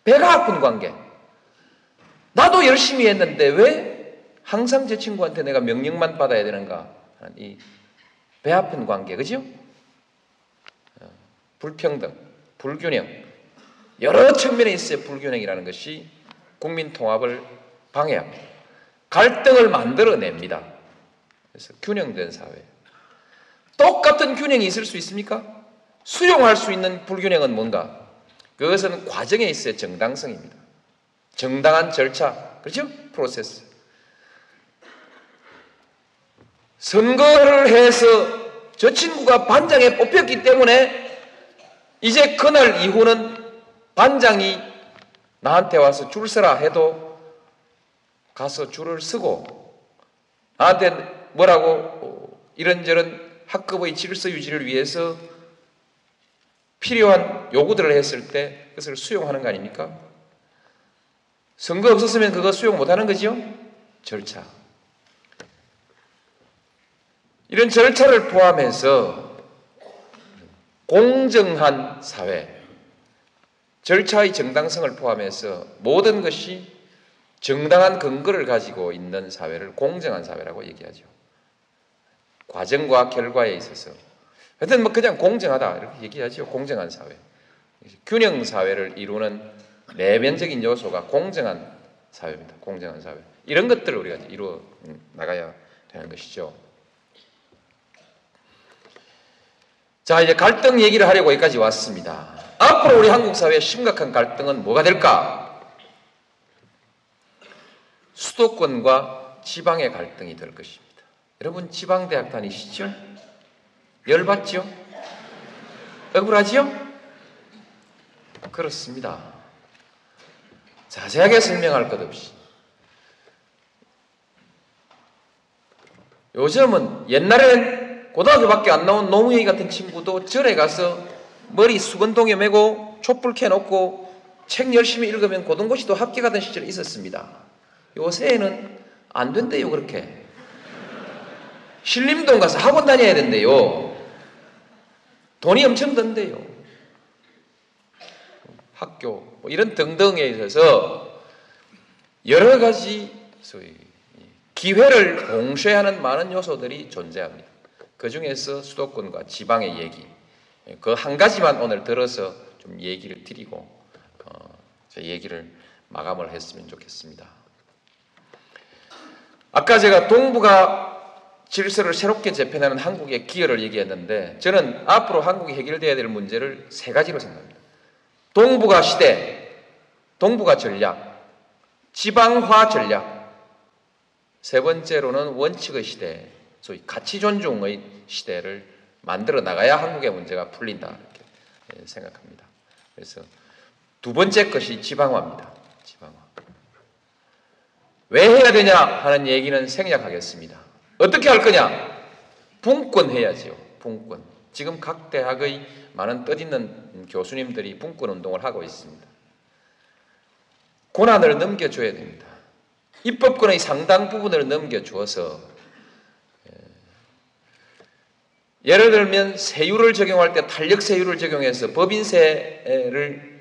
[SPEAKER 1] 배가 아픈 관계. 나도 열심히 했는데 왜 항상 제 친구한테 내가 명령만 받아야 되는가? 이배 아픈 관계, 그죠? 어, 불평등, 불균형. 여러 측면에 있어요, 불균형이라는 것이 국민 통합을 방해합니다. 갈등을 만들어냅니다. 그래서 균형된 사회. 똑같은 균형이 있을 수 있습니까? 수용할 수 있는 불균형은 뭔가? 그것은 과정에 있어야 정당성입니다. 정당한 절차, 그렇죠? 프로세스. 선거를 해서 저 친구가 반장에 뽑혔기 때문에 이제 그날 이후는 반장이 나한테 와서 줄 서라 해도 가서 줄을 서고 나한테 뭐라고 이런저런 학급의 질서 유지를 위해서 필요한 요구들을 했을 때 그것을 수용하는 거 아닙니까? 선거 없었으면 그거 수용 못하는 거지요? 절차. 이런 절차를 포함해서 공정한 사회, 절차의 정당성을 포함해서 모든 것이 정당한 근거를 가지고 있는 사회를 공정한 사회라고 얘기하죠. 과정과 결과에 있어서. 하여튼 뭐 그냥 공정하다 이렇게 얘기하죠. 공정한 사회. 균형 사회를 이루는 내면적인 요소가 공정한 사회입니다. 공정한 사회. 이런 것들을 우리가 이루어 나가야 되는 것이죠. 자, 이제 갈등 얘기를 하려고 여기까지 왔습니다. 앞으로 우리 한국 사회의 심각한 갈등은 뭐가 될까? 수도권과 지방의 갈등이 될 것입니다. 여러분 지방대학 다니시죠? 열받죠? 억울하지요? 그렇습니다. 자세하게 설명할 것 없이 요즘은 옛날엔 고등학교밖에 안 나온 노무현이 같은 친구도 절에 가서 머리 수건동에 메고 촛불 켜놓고 책 열심히 읽으면 고등고시도 합격하던 시절이 있었습니다. 요새는 안 된대요 그렇게. 신림동 가서 학원 다녀야 된대요. 돈이 엄청 든대요. 학교 뭐 이런 등등에 있어서 여러 가지 소위 기회를 공쉐하는 많은 요소들이 존재합니다. 그 중에서 수도권과 지방의 얘기 그 한 가지만 오늘 들어서 좀 얘기를 드리고 어, 제 얘기를 마감을 했으면 좋겠습니다. 아까 제가 동북아 질서를 새롭게 재편하는 한국의 기여를 얘기했는데 저는 앞으로 한국이 해결돼야 될 문제를 세 가지로 생각합니다. 동북아 시대, 동북아 전략, 지방화 전략, 세 번째로는 원칙의 시대, 소위 가치 존중의 시대를 만들어 나가야 한국의 문제가 풀린다 이렇게 예, 생각합니다. 그래서 두 번째 것이 지방화입니다. 지방화. 왜 해야 되냐 하는 얘기는 생략하겠습니다. 어떻게 할 거냐? 분권해야지요. 분권. 지금 각 대학의 많은 뜻있는 교수님들이 분권 운동을 하고 있습니다. 고난을 넘겨줘야 됩니다. 입법권의 상당 부분을 넘겨주어서 예. 예를 들면 세율을 적용할 때 탄력 세율을 적용해서 법인세를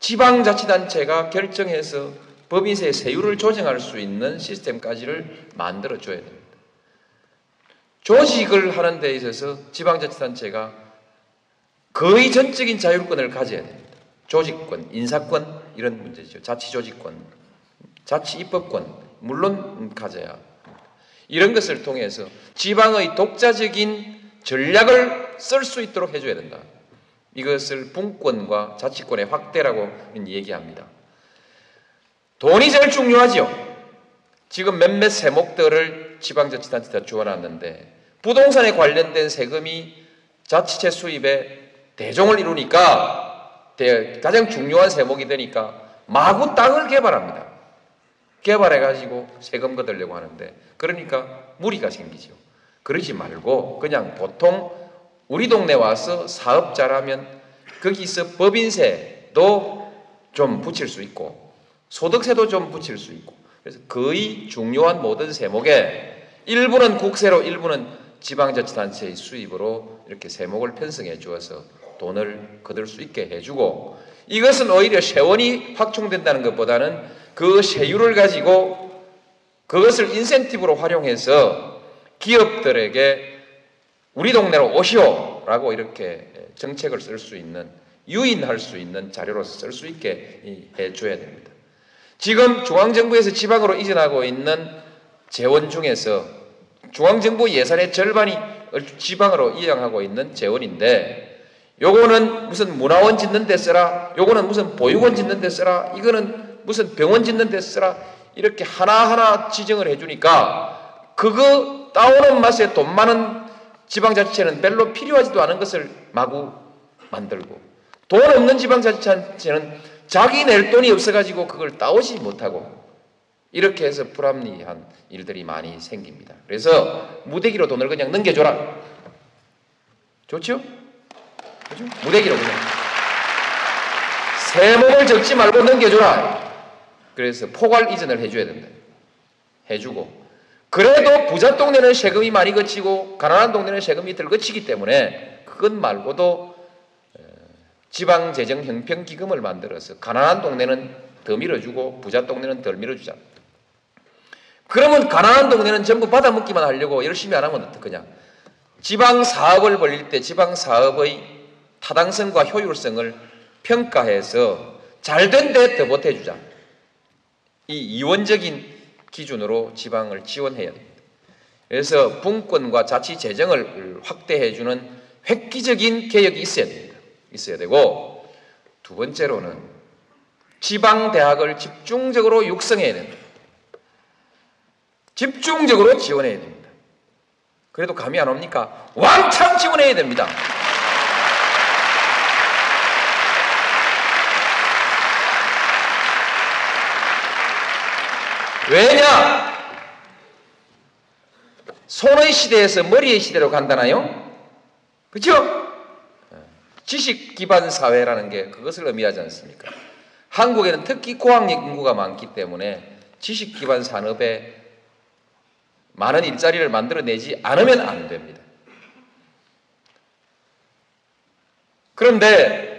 [SPEAKER 1] 지방자치단체가 결정해서 법인세 세율을 조정할 수 있는 시스템까지를 만들어 줘야 됩니다. 조직을 하는 데 있어서 지방자치단체가 거의 전적인 자율권을 가져야 됩니다. 조직권, 인사권 이런 문제죠. 자치조직권, 자치입법권 물론 가져야 이런 것을 통해서 지방의 독자적인 전략을 쓸 수 있도록 해줘야 된다. 이것을 분권과 자치권의 확대라고 얘기합니다. 돈이 제일 중요하지요. 지금 몇몇 세목들을 지방자치단체가 주어놨는데 부동산에 관련된 세금이 자치체 수입에 대종을 이루니까 가장 중요한 세목이 되니까 마구 땅을 개발합니다. 개발해가지고 세금 거들려고 하는데 그러니까 무리가 생기죠. 그러지 말고 그냥 보통 우리 동네 와서 사업자라면 거기서 법인세도 좀 붙일 수 있고 소득세도 좀 붙일 수 있고 그래서 거의 중요한 모든 세목에 일부는 국세로 일부는 지방자치단체의 수입으로 이렇게 세목을 편성해 주어서 돈을 거둘 수 있게 해주고 이것은 오히려 세원이 확충된다는 것보다는 그 세율을 가지고 그것을 인센티브로 활용해서 기업들에게 우리 동네로 오시오라고 이렇게 정책을 쓸 수 있는 유인할 수 있는 자료로서 쓸 수 있게 해줘야 됩니다. 지금 중앙정부에서 지방으로 이전하고 있는 재원 중에서 중앙정부 예산의 절반이 지방으로 이양하고 있는 재원인데 요거는 무슨 문화원 짓는 데 쓰라 요거는 무슨 보육원 짓는 데 쓰라 이거는 무슨 병원 짓는 데 쓰라 이렇게 하나하나 지정을 해주니까 그거 따오는 맛에 돈 많은 지방자치체는 별로 필요하지도 않은 것을 마구 만들고 돈 없는 지방자치체는 자기 낼 돈이 없어가지고 그걸 따오지 못하고 이렇게 해서 불합리한 일들이 많이 생깁니다. 그래서 무대기로 돈을 그냥 넘겨줘라. 좋죠? 그죠? 무대기로 그냥. 세목을 적지 말고 넘겨줘라. 그래서 포괄 이전을 해줘야 된다. 해주고. 그래도 부자 동네는 세금이 많이 거치고 가난한 동네는 세금이 덜 거치기 때문에 그것 말고도 지방 재정 형평 기금을 만들어서 가난한 동네는 더 밀어주고 부자 동네는 덜 밀어주자. 그러면 가난한 동네는 전부 받아먹기만 하려고 열심히 안 하면 어떡하냐. 지방 사업을 벌릴 때 지방 사업의 타당성과 효율성을 평가해서 잘된 데 더 보태주자. 이 이원적인 기준으로 지방을 지원해야 됩니다. 그래서 분권과 자치 재정을 확대해주는 획기적인 개혁이 있어야 됩니다. 있어야 되고 두 번째로는 지방 대학을 집중적으로 육성해야 됩니다. 집중적으로 지원해야 됩니다. 그래도 감이 안 옵니까? 왕창 지원해야 됩니다. 왜냐? 손의 시대에서 머리의 시대로 간다나요? 그죠? 지식 기반 사회라는 게 그것을 의미하지 않습니까? 한국에는 특히 고학력 인구가 많기 때문에 지식 기반 산업에 많은 일자리를 만들어내지 않으면 안 됩니다. 그런데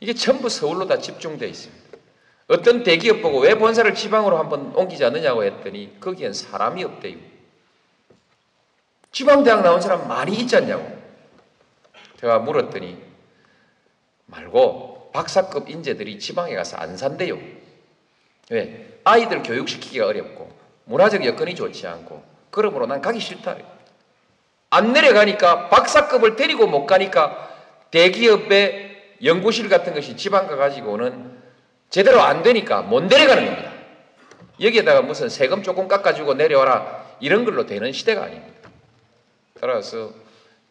[SPEAKER 1] 이게 전부 서울로 다 집중되어 있습니다. 어떤 대기업 보고 왜 본사를 지방으로 한번 옮기지 않느냐고 했더니 거기엔 사람이 없대요. 지방대학 나온 사람 많이 있지 않냐고. 제가 물었더니 말고 박사급 인재들이 지방에 가서 안 산대요. 왜? 아이들 교육시키기가 어렵고 문화적 여건이 좋지 않고 그러므로 난 가기 싫다. 안 내려가니까 박사급을 데리고 못 가니까 대기업의 연구실 같은 것이 지방 가가지고는 제대로 안 되니까 못 내려가는 겁니다. 여기에다가 무슨 세금 조금 깎아주고 내려와라 이런 걸로 되는 시대가 아닙니다. 따라서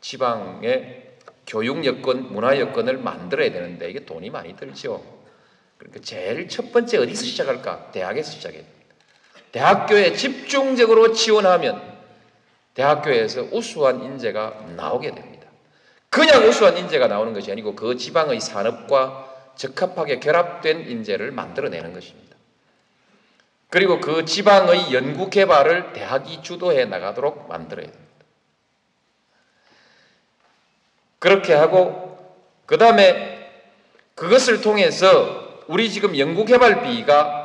[SPEAKER 1] 지방의 교육 여건, 문화 여건을 만들어야 되는데 이게 돈이 많이 들죠. 그러니까 제일 첫 번째 어디서 시작할까? 대학에서 됩니다. 대학교에 집중적으로 지원하면 대학교에서 우수한 인재가 나오게 됩니다. 그냥 우수한 인재가 나오는 것이 아니고 그 지방의 산업과 적합하게 결합된 인재를 만들어내는 것입니다. 그리고 그 지방의 연구 개발을 대학이 주도해 나가도록 만들어야 됩니다. 그렇게 하고 그 다음에 그것을 통해서 우리 지금 연구 개발비가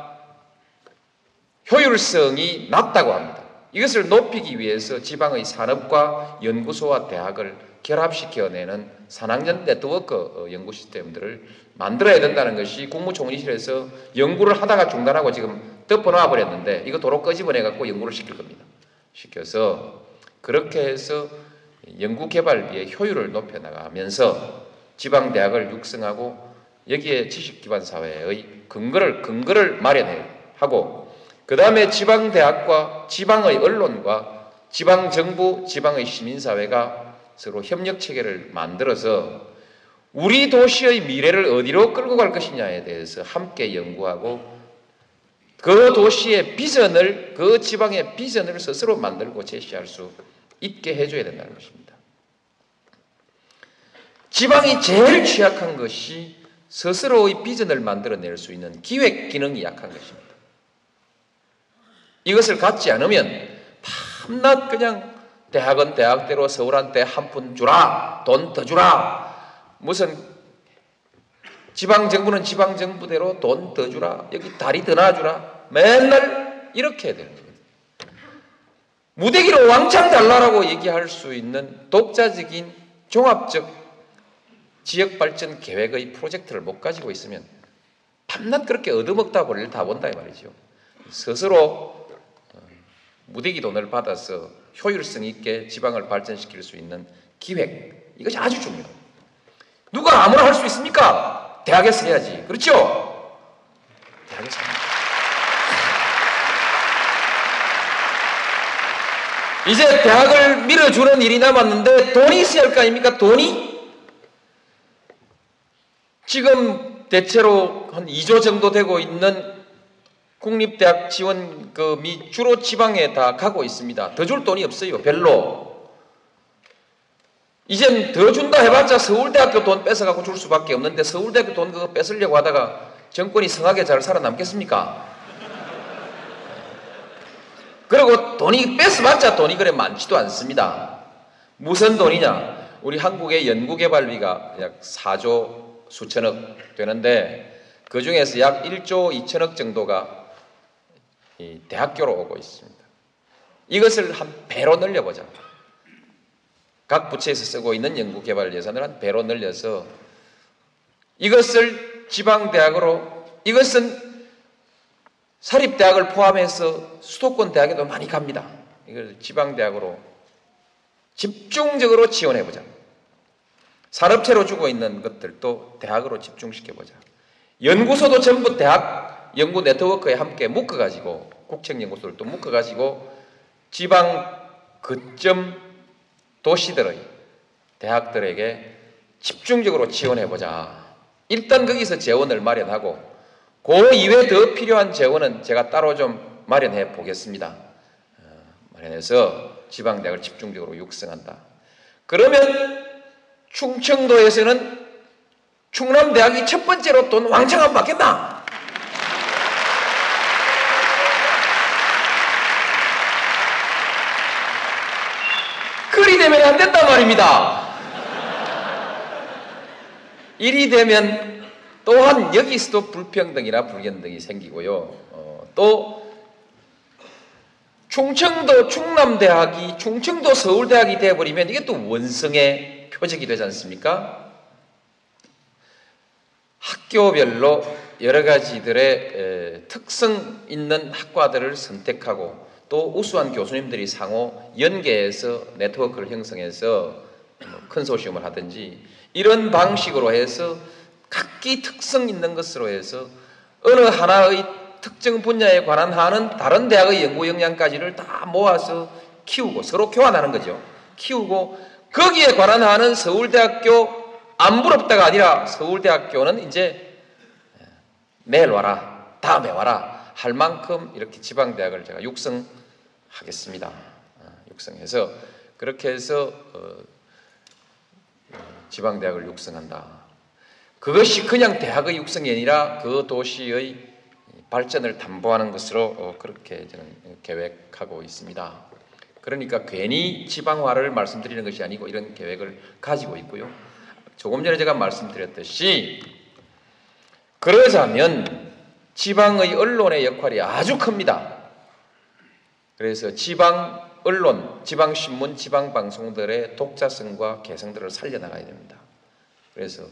[SPEAKER 1] 효율성이 낮다고 합니다. 이것을 높이기 위해서 지방의 산업과 연구소와 대학을 결합시켜내는 산학연 네트워크 연구 시스템들을 만들어야 된다는 것이 국무총리실에서 연구를 하다가 중단하고 지금 덮어놔 버렸는데 이거 도로 끄집어내 갖고 연구를 시킬 겁니다. 시켜서 그렇게 해서 연구 개발비의 효율을 높여 나가면서 지방 대학을 육성하고 여기에 지식 기반 사회의 근거를 근거를 마련해 하고 그 다음에 지방 대학과 지방의 언론과 지방 정부, 지방의 시민 사회가 서로 협력 체계를 만들어서 우리 도시의 미래를 어디로 끌고 갈 것이냐에 대해서 함께 연구하고 그 도시의 비전을 그 지방의 비전을 스스로 만들고 제시할 수 있게 해줘야 된다는 것입니다. 지방이 제일 취약한 것이 스스로의 비전을 만들어낼 수 있는 기획 기능이 약한 것입니다. 이것을 갖지 않으면 밤낮 그냥 대학은 대학대로 서울한테 한 푼 주라, 돈 더 주라, 무슨 지방 정부는 지방 정부대로 돈 더 주라, 여기 다리 더 놔주라, 맨날 이렇게 해야 되는 거예요. 무대기로 왕창 달라라고 얘기할 수 있는 독자적인 종합적 지역 발전 계획의 프로젝트를 못 가지고 있으면 밤낮 그렇게 얻어먹다 볼일 다 본다 이 말이죠. 스스로 무대기 돈을 받아서 효율성 있게 지방을 발전시킬 수 있는 기획 이것이 아주 중요해요. 누가 아무나 할 수 있습니까? 대학에서 해야지. 그렇죠? 대학에서 합니다. 이제 대학을 밀어주는 일이 남았는데 돈이 있어야 할 거 아닙니까? 돈이? 지금 대체로 한 2조 정도 되고 있는 국립대학 지원 금이 주로 지방에 다 가고 있습니다. 더 줄 돈이 없어요. 별로. 이젠 더 준다 해봤자 서울대학교 돈 뺏어가고 줄 수밖에 없는데 서울대학교 돈 그거 뺏으려고 하다가 정권이 성하게 잘 살아남겠습니까? 그리고 돈이 뺏어봤자 돈이 그래 많지도 않습니다. 무슨 돈이냐? 우리 한국의 연구개발비가 약 4조 수천억 되는데 그 중에서 약 1조 2천억 정도가 이 대학교로 오고 있습니다. 이것을 한 배로 늘려보자. 각 부처에서 쓰고 있는 연구개발 예산을 한 배로 늘려서 이것을 지방대학으로 이것은 사립대학을 포함해서 수도권 대학에도 많이 갑니다. 이걸 지방대학으로 집중적으로 지원해보자. 산업체로 주고 있는 것들도 대학으로 집중시켜보자. 연구소도 전부 대학 연구 네트워크에 함께 묶어가지고 국책연구소를 또 묶어가지고 지방 거점 도시들의 대학들에게 집중적으로 지원해보자. 일단 거기서 재원을 마련하고 그 이외에 더 필요한 재원은 제가 따로 좀 마련해 보겠습니다. 어, 마련해서 지방대학을 집중적으로 육성한다. 그러면 충청도에서는 충남대학이 첫 번째로 돈 왕창 안 받겠나? 그리 되면 안 된단 말입니다. 일이 되면 또한 여기서도 불평등이나 불견등이 생기고요. 어, 또 충청도 충남대학이 충청도 서울대학이 되어버리면 이게 또 원성의 표적이 되지 않습니까? 학교별로 여러 가지들의 특성 있는 학과들을 선택하고 또 우수한 교수님들이 상호 연계해서 네트워크를 형성해서 뭐 컨소시엄을 하든지 이런 방식으로 해서 각기 특성 있는 것으로 해서 어느 하나의 특정 분야에 관한 하는 다른 대학의 연구 역량까지를 다 모아서 키우고 서로 교환하는 거죠. 키우고 거기에 관한 하는 서울대학교 안 부럽다가 아니라 서울대학교는 이제 내일 와라, 다음에 와라 할 만큼 이렇게 지방대학을 제가 육성 하겠습니다. 어, 육성해서 그렇게 해서 어, 지방대학을 육성한다. 그것이 그냥 대학의 육성이 아니라 그 도시의 발전을 담보하는 것으로 어, 그렇게 저는 계획하고 있습니다. 그러니까 괜히 지방화를 말씀드리는 것이 아니고 이런 계획을 가지고 있고요. 조금 전에 제가 말씀드렸듯이 그러자면 지방의 언론의 역할이 아주 큽니다. 그래서 지방 언론, 지방 신문, 지방 방송들의 독자성과 개성들을 살려나가야 됩니다. 그래서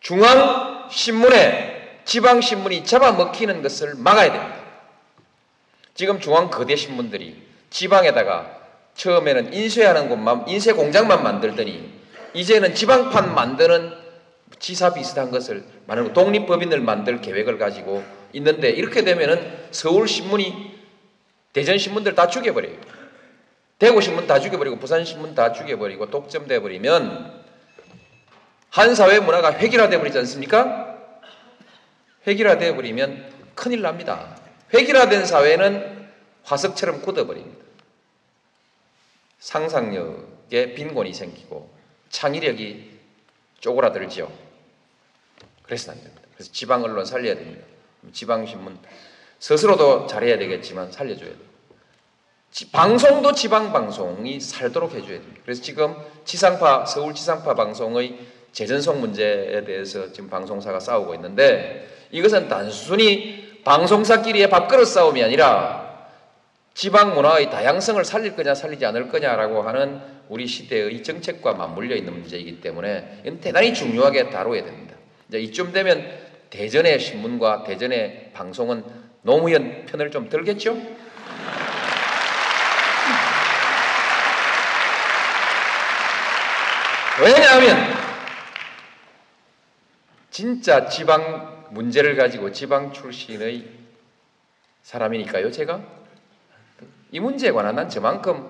[SPEAKER 1] 중앙 신문에 지방 신문이 잡아먹히는 것을 막아야 됩니다. 지금 중앙 거대 신문들이 지방에다가 처음에는 인쇄하는 곳만 인쇄 공장만 만들더니 이제는 지방판 만드는 지사 비슷한 것을 만들고 독립법인을 만들 계획을 가지고 있는데 이렇게 되면은 서울 신문이 대전 신문들 다 죽여버려요. 대구 신문 다 죽여버리고 부산 신문 다 죽여버리고 독점돼 버리면 한 사회 문화가 획일화돼 버리지 않습니까? 획일화돼 버리면 큰일 납니다. 획일화된 사회는 화석처럼 굳어버립니다. 상상력에 빈곤이 생기고 창의력이 쪼그라들지요. 그래서 안 됩니다. 그래서 지방 언론 살려야 됩니다. 지방 신문 스스로도 잘해야 되겠지만 살려줘야 돼요. 방송도 지방 방송이 살도록 해줘야 됩니다. 그래서 지금 지상파 서울 지상파 방송의 재전송 문제에 대해서 지금 방송사가 싸우고 있는데 이것은 단순히 방송사끼리의 밥그릇 싸움이 아니라 지방 문화의 다양성을 살릴 거냐 살리지 않을 거냐라고 하는 우리 시대의 정책과 맞물려 있는 문제이기 때문에 이건 대단히 중요하게 다뤄야 됩니다. 이제 이쯤 되면 대전의 신문과 대전의 방송은 노무현 편을 좀 들겠죠? 왜냐하면 진짜 지방 문제를 가지고 지방 출신의 사람이니까요, 제가. 이 문제에 관한 난 저만큼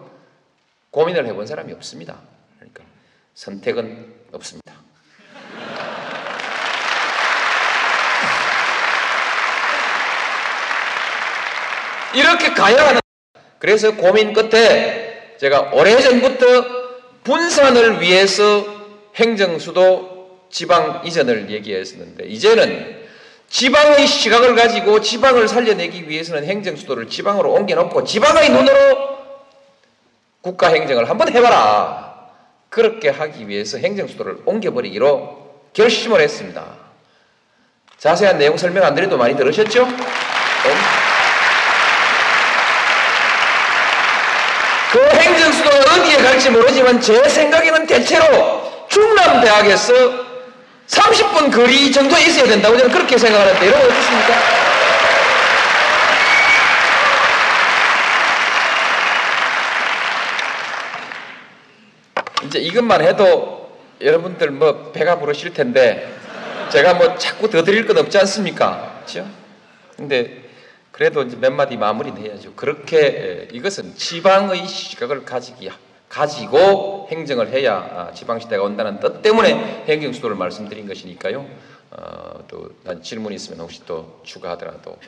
[SPEAKER 1] 고민을 해본 사람이 없습니다. 그러니까 선택은 없습니다. 이렇게 가야 하는 그래서 고민 끝에 제가 오래전부터 분산을 위해서 행정수도 지방 이전을 얘기했었는데 이제는 지방의 시각을 가지고 지방을 살려내기 위해서는 행정수도를 지방으로 옮겨놓고 지방의 눈으로 국가 행정을 한번 해봐라. 그렇게 하기 위해서 행정수도를 옮겨버리기로 결심을 했습니다. 자세한 내용 설명 안 드려도 많이 들으셨죠? 그 행정수도가 어디에 갈지 모르지만 제 생각에는 대체로 충남대학에서 30분 거리 정도에 있어야 된다고 저는 그렇게 생각하는데 여러분 어떻습니까? 이제 이것만 해도 여러분들 뭐 배가 부르실 텐데 제가 뭐 자꾸 더 드릴 건 없지 않습니까? 그렇죠? 근데 그래도 이제 몇 마디 마무리는 해야죠. 그렇게 이것은 지방의 시각을 가지기 가지고 행정을 해야 아, 지방 시대가 온다는 뜻 때문에 행정 수도를 말씀드린 것이니까요. 어, 또난 질문 있으면 혹시 또 추가하더라도 어,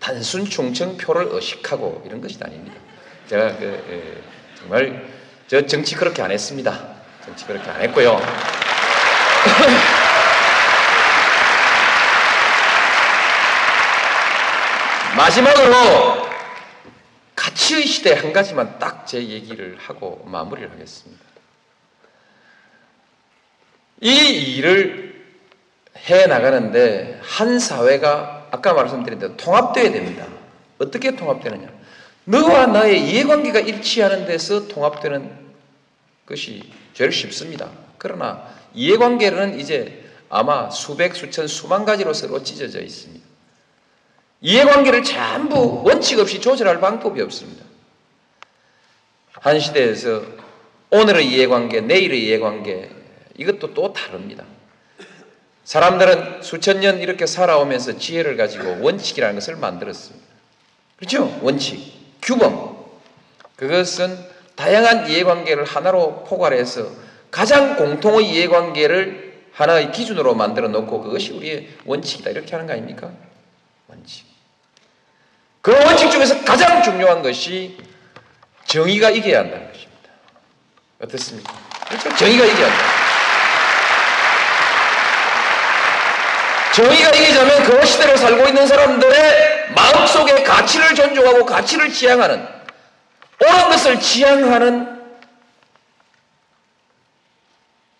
[SPEAKER 1] 단순 충청표를 의식하고 이런 것이 아닙니다. 제가 그, 에, 정말 저 정치 그렇게 안 했습니다. 정치 그렇게 안 했고요. 마지막으로 가치의 시대 한 가지만 딱 제 얘기를 하고 마무리를 하겠습니다. 이 일을 해 나가는데 한 사회가 아까 말씀드린 대로 통합되어야 됩니다. 어떻게 통합되느냐? 너와 나의 이해관계가 일치하는 데서 통합되는 것이 제일 쉽습니다. 그러나 이해관계는 이제 아마 수백, 수천, 수만 가지로 서로 찢어져 있습니다. 이해관계를 전부 원칙 없이 조절할 방법이 없습니다. 한 시대에서 오늘의 이해관계, 내일의 이해관계 이것도 또 다릅니다. 사람들은 수천 년 이렇게 살아오면서 지혜를 가지고 원칙이라는 것을 만들었습니다. 그렇죠? 원칙, 규범. 그것은 다양한 이해관계를 하나로 포괄해서 가장 공통의 이해관계를 하나의 기준으로 만들어 놓고 그것이 우리의 원칙이다. 이렇게 하는 거 아닙니까? 원칙. 그 원칙 중에서 가장 중요한 것이 정의가 이겨야 한다는 것입니다. 어떻습니까? 그렇죠? 정의가 이겨야 한다. 정의가 이기자면 그 시대를 살고 있는 사람들의 마음속에 가치를 존중하고 가치를 지향하는 옳은 것을 지향하는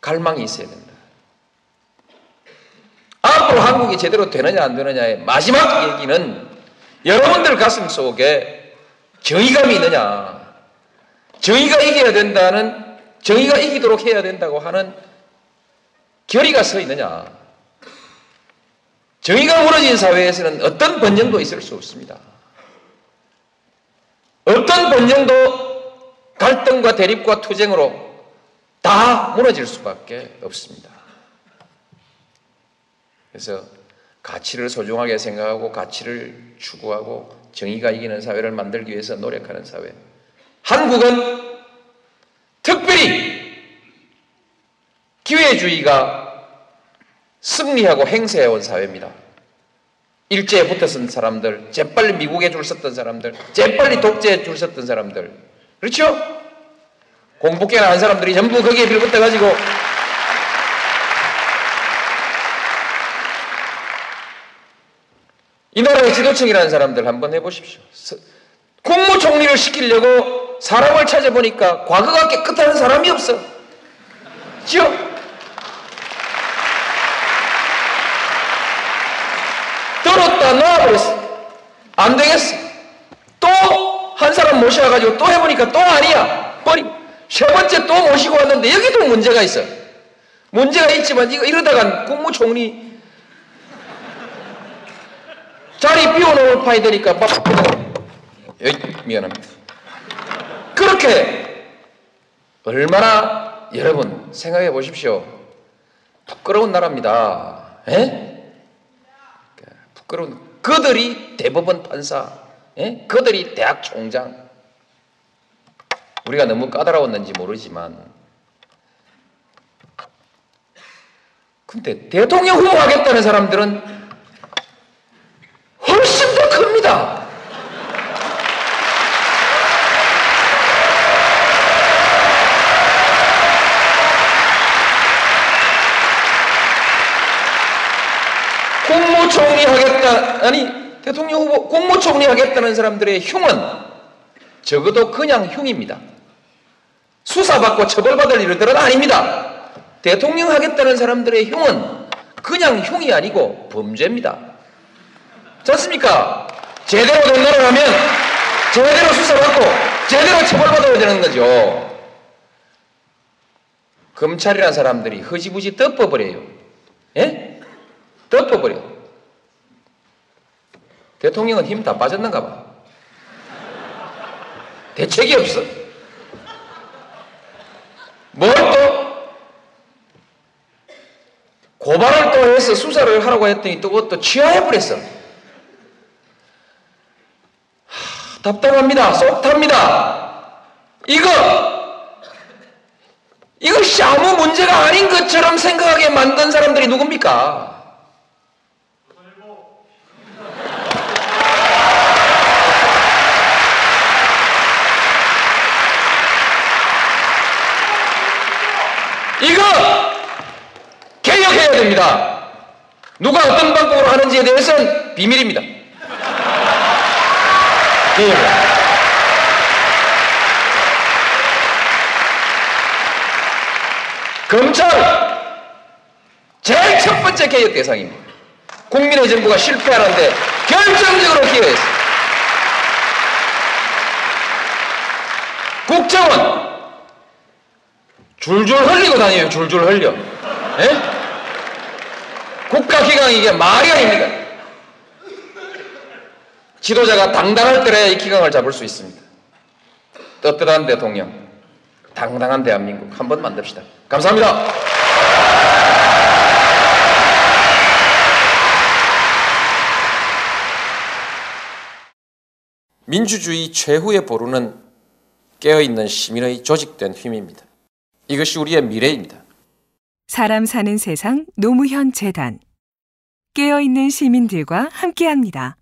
[SPEAKER 1] 갈망이 있어야 된다. 앞으로 한국이 제대로 되느냐 안 되느냐의 마지막 얘기는 여러분들 가슴 속에 정의감이 있느냐 정의가 이겨야 된다는 정의가 이기도록 해야 된다고 하는 결의가 서 있느냐. 정의가 무너진 사회에서는 어떤 번영도 있을 수 없습니다. 어떤 번영도 갈등과 대립과 투쟁으로 다 무너질 수밖에 없습니다. 그래서 가치를 소중하게 생각하고 가치를 추구하고 정의가 이기는 사회를 만들기 위해서 노력하는 사회. 한국은 특별히 기회주의가 승리하고 행세해온 사회입니다. 일제에 붙었던 사람들, 재빨리 미국에 줄 섰던 사람들, 재빨리 독재에 줄 섰던 사람들. 그렇죠? 공부 꽤나 한 사람들이 전부 거기에 빌붙어가지고 이 나라의 지도층이라는 사람들 한번 해보십시오. 국무총리를 시키려고 사람을 찾아보니까 과거가 깨끗한 사람이 없어. 지요? 들었다 놓아버렸어. 안 되겠어. 또 한 사람 모셔가지고 또 해보니까 또 아니야. 버리. 세 번째 또 모시고 왔는데 여기도 문제가 있어. 문제가 있지만 이거 이러다가 국무총리 자리 비워놓을 파이 되니까 막 에이, 미안합니다. 그렇게 얼마나 여러분 생각해 보십시오. 부끄러운 나라입니다. 에? 부끄러운 그들이 대법원 판사, 에? 그들이 대학 총장. 우리가 너무 까다로웠는지 모르지만 근데 대통령 후보 하겠다는 사람들은 더 큽니다. 국무총리 하겠다 아니 대통령 후보 국무총리 하겠다는 사람들의 흉은 적어도 그냥 흉입니다. 수사받고 처벌받을 일들은 아닙니다. 대통령 하겠다는 사람들의 흉은 그냥 흉이 아니고 범죄입니다. 좋습니까? 제대로 된 나라 하면 제대로 수사받고 제대로 처벌받아야 되는 거죠. 검찰이라는 사람들이 허지부지 덮어버려요. 예? 덮어버려. 대통령은 힘 다 빠졌는가 봐. 대책이 없어. 뭘 또? 고발을 또 해서 수사를 하라고 했더니 또 그것도 취하해버렸어. 하, 답답합니다. 속 탑니다. 이거, 이것이 아무 문제가 아닌 것처럼 생각하게 만든 사람들이 누굽니까? 이거 개혁해야 됩니다. 누가 어떤 방법으로 하는지에 대해서는 비밀입니다. 개혁. 검찰 제일 첫 번째 개혁 대상입니다. 국민의 정부가 실패하는데 결정적으로 기여했습니다. 국정원 줄줄 흘리고 다녀요. 줄줄 흘려. 예? 국가기강이 이게 말이 아닙니까? 지도자가 당당할 때라야 이 기강을 잡을 수 있습니다. 떳떳한 대통령, 당당한 대한민국 한번 만듭시다. 감사합니다. 민주주의 최후의 보루는 깨어있는 시민의 조직된 힘입니다. 이것이 우리의 미래입니다.
[SPEAKER 2] 사람 사는 세상 노무현 재단 깨어있는 시민들과 함께합니다.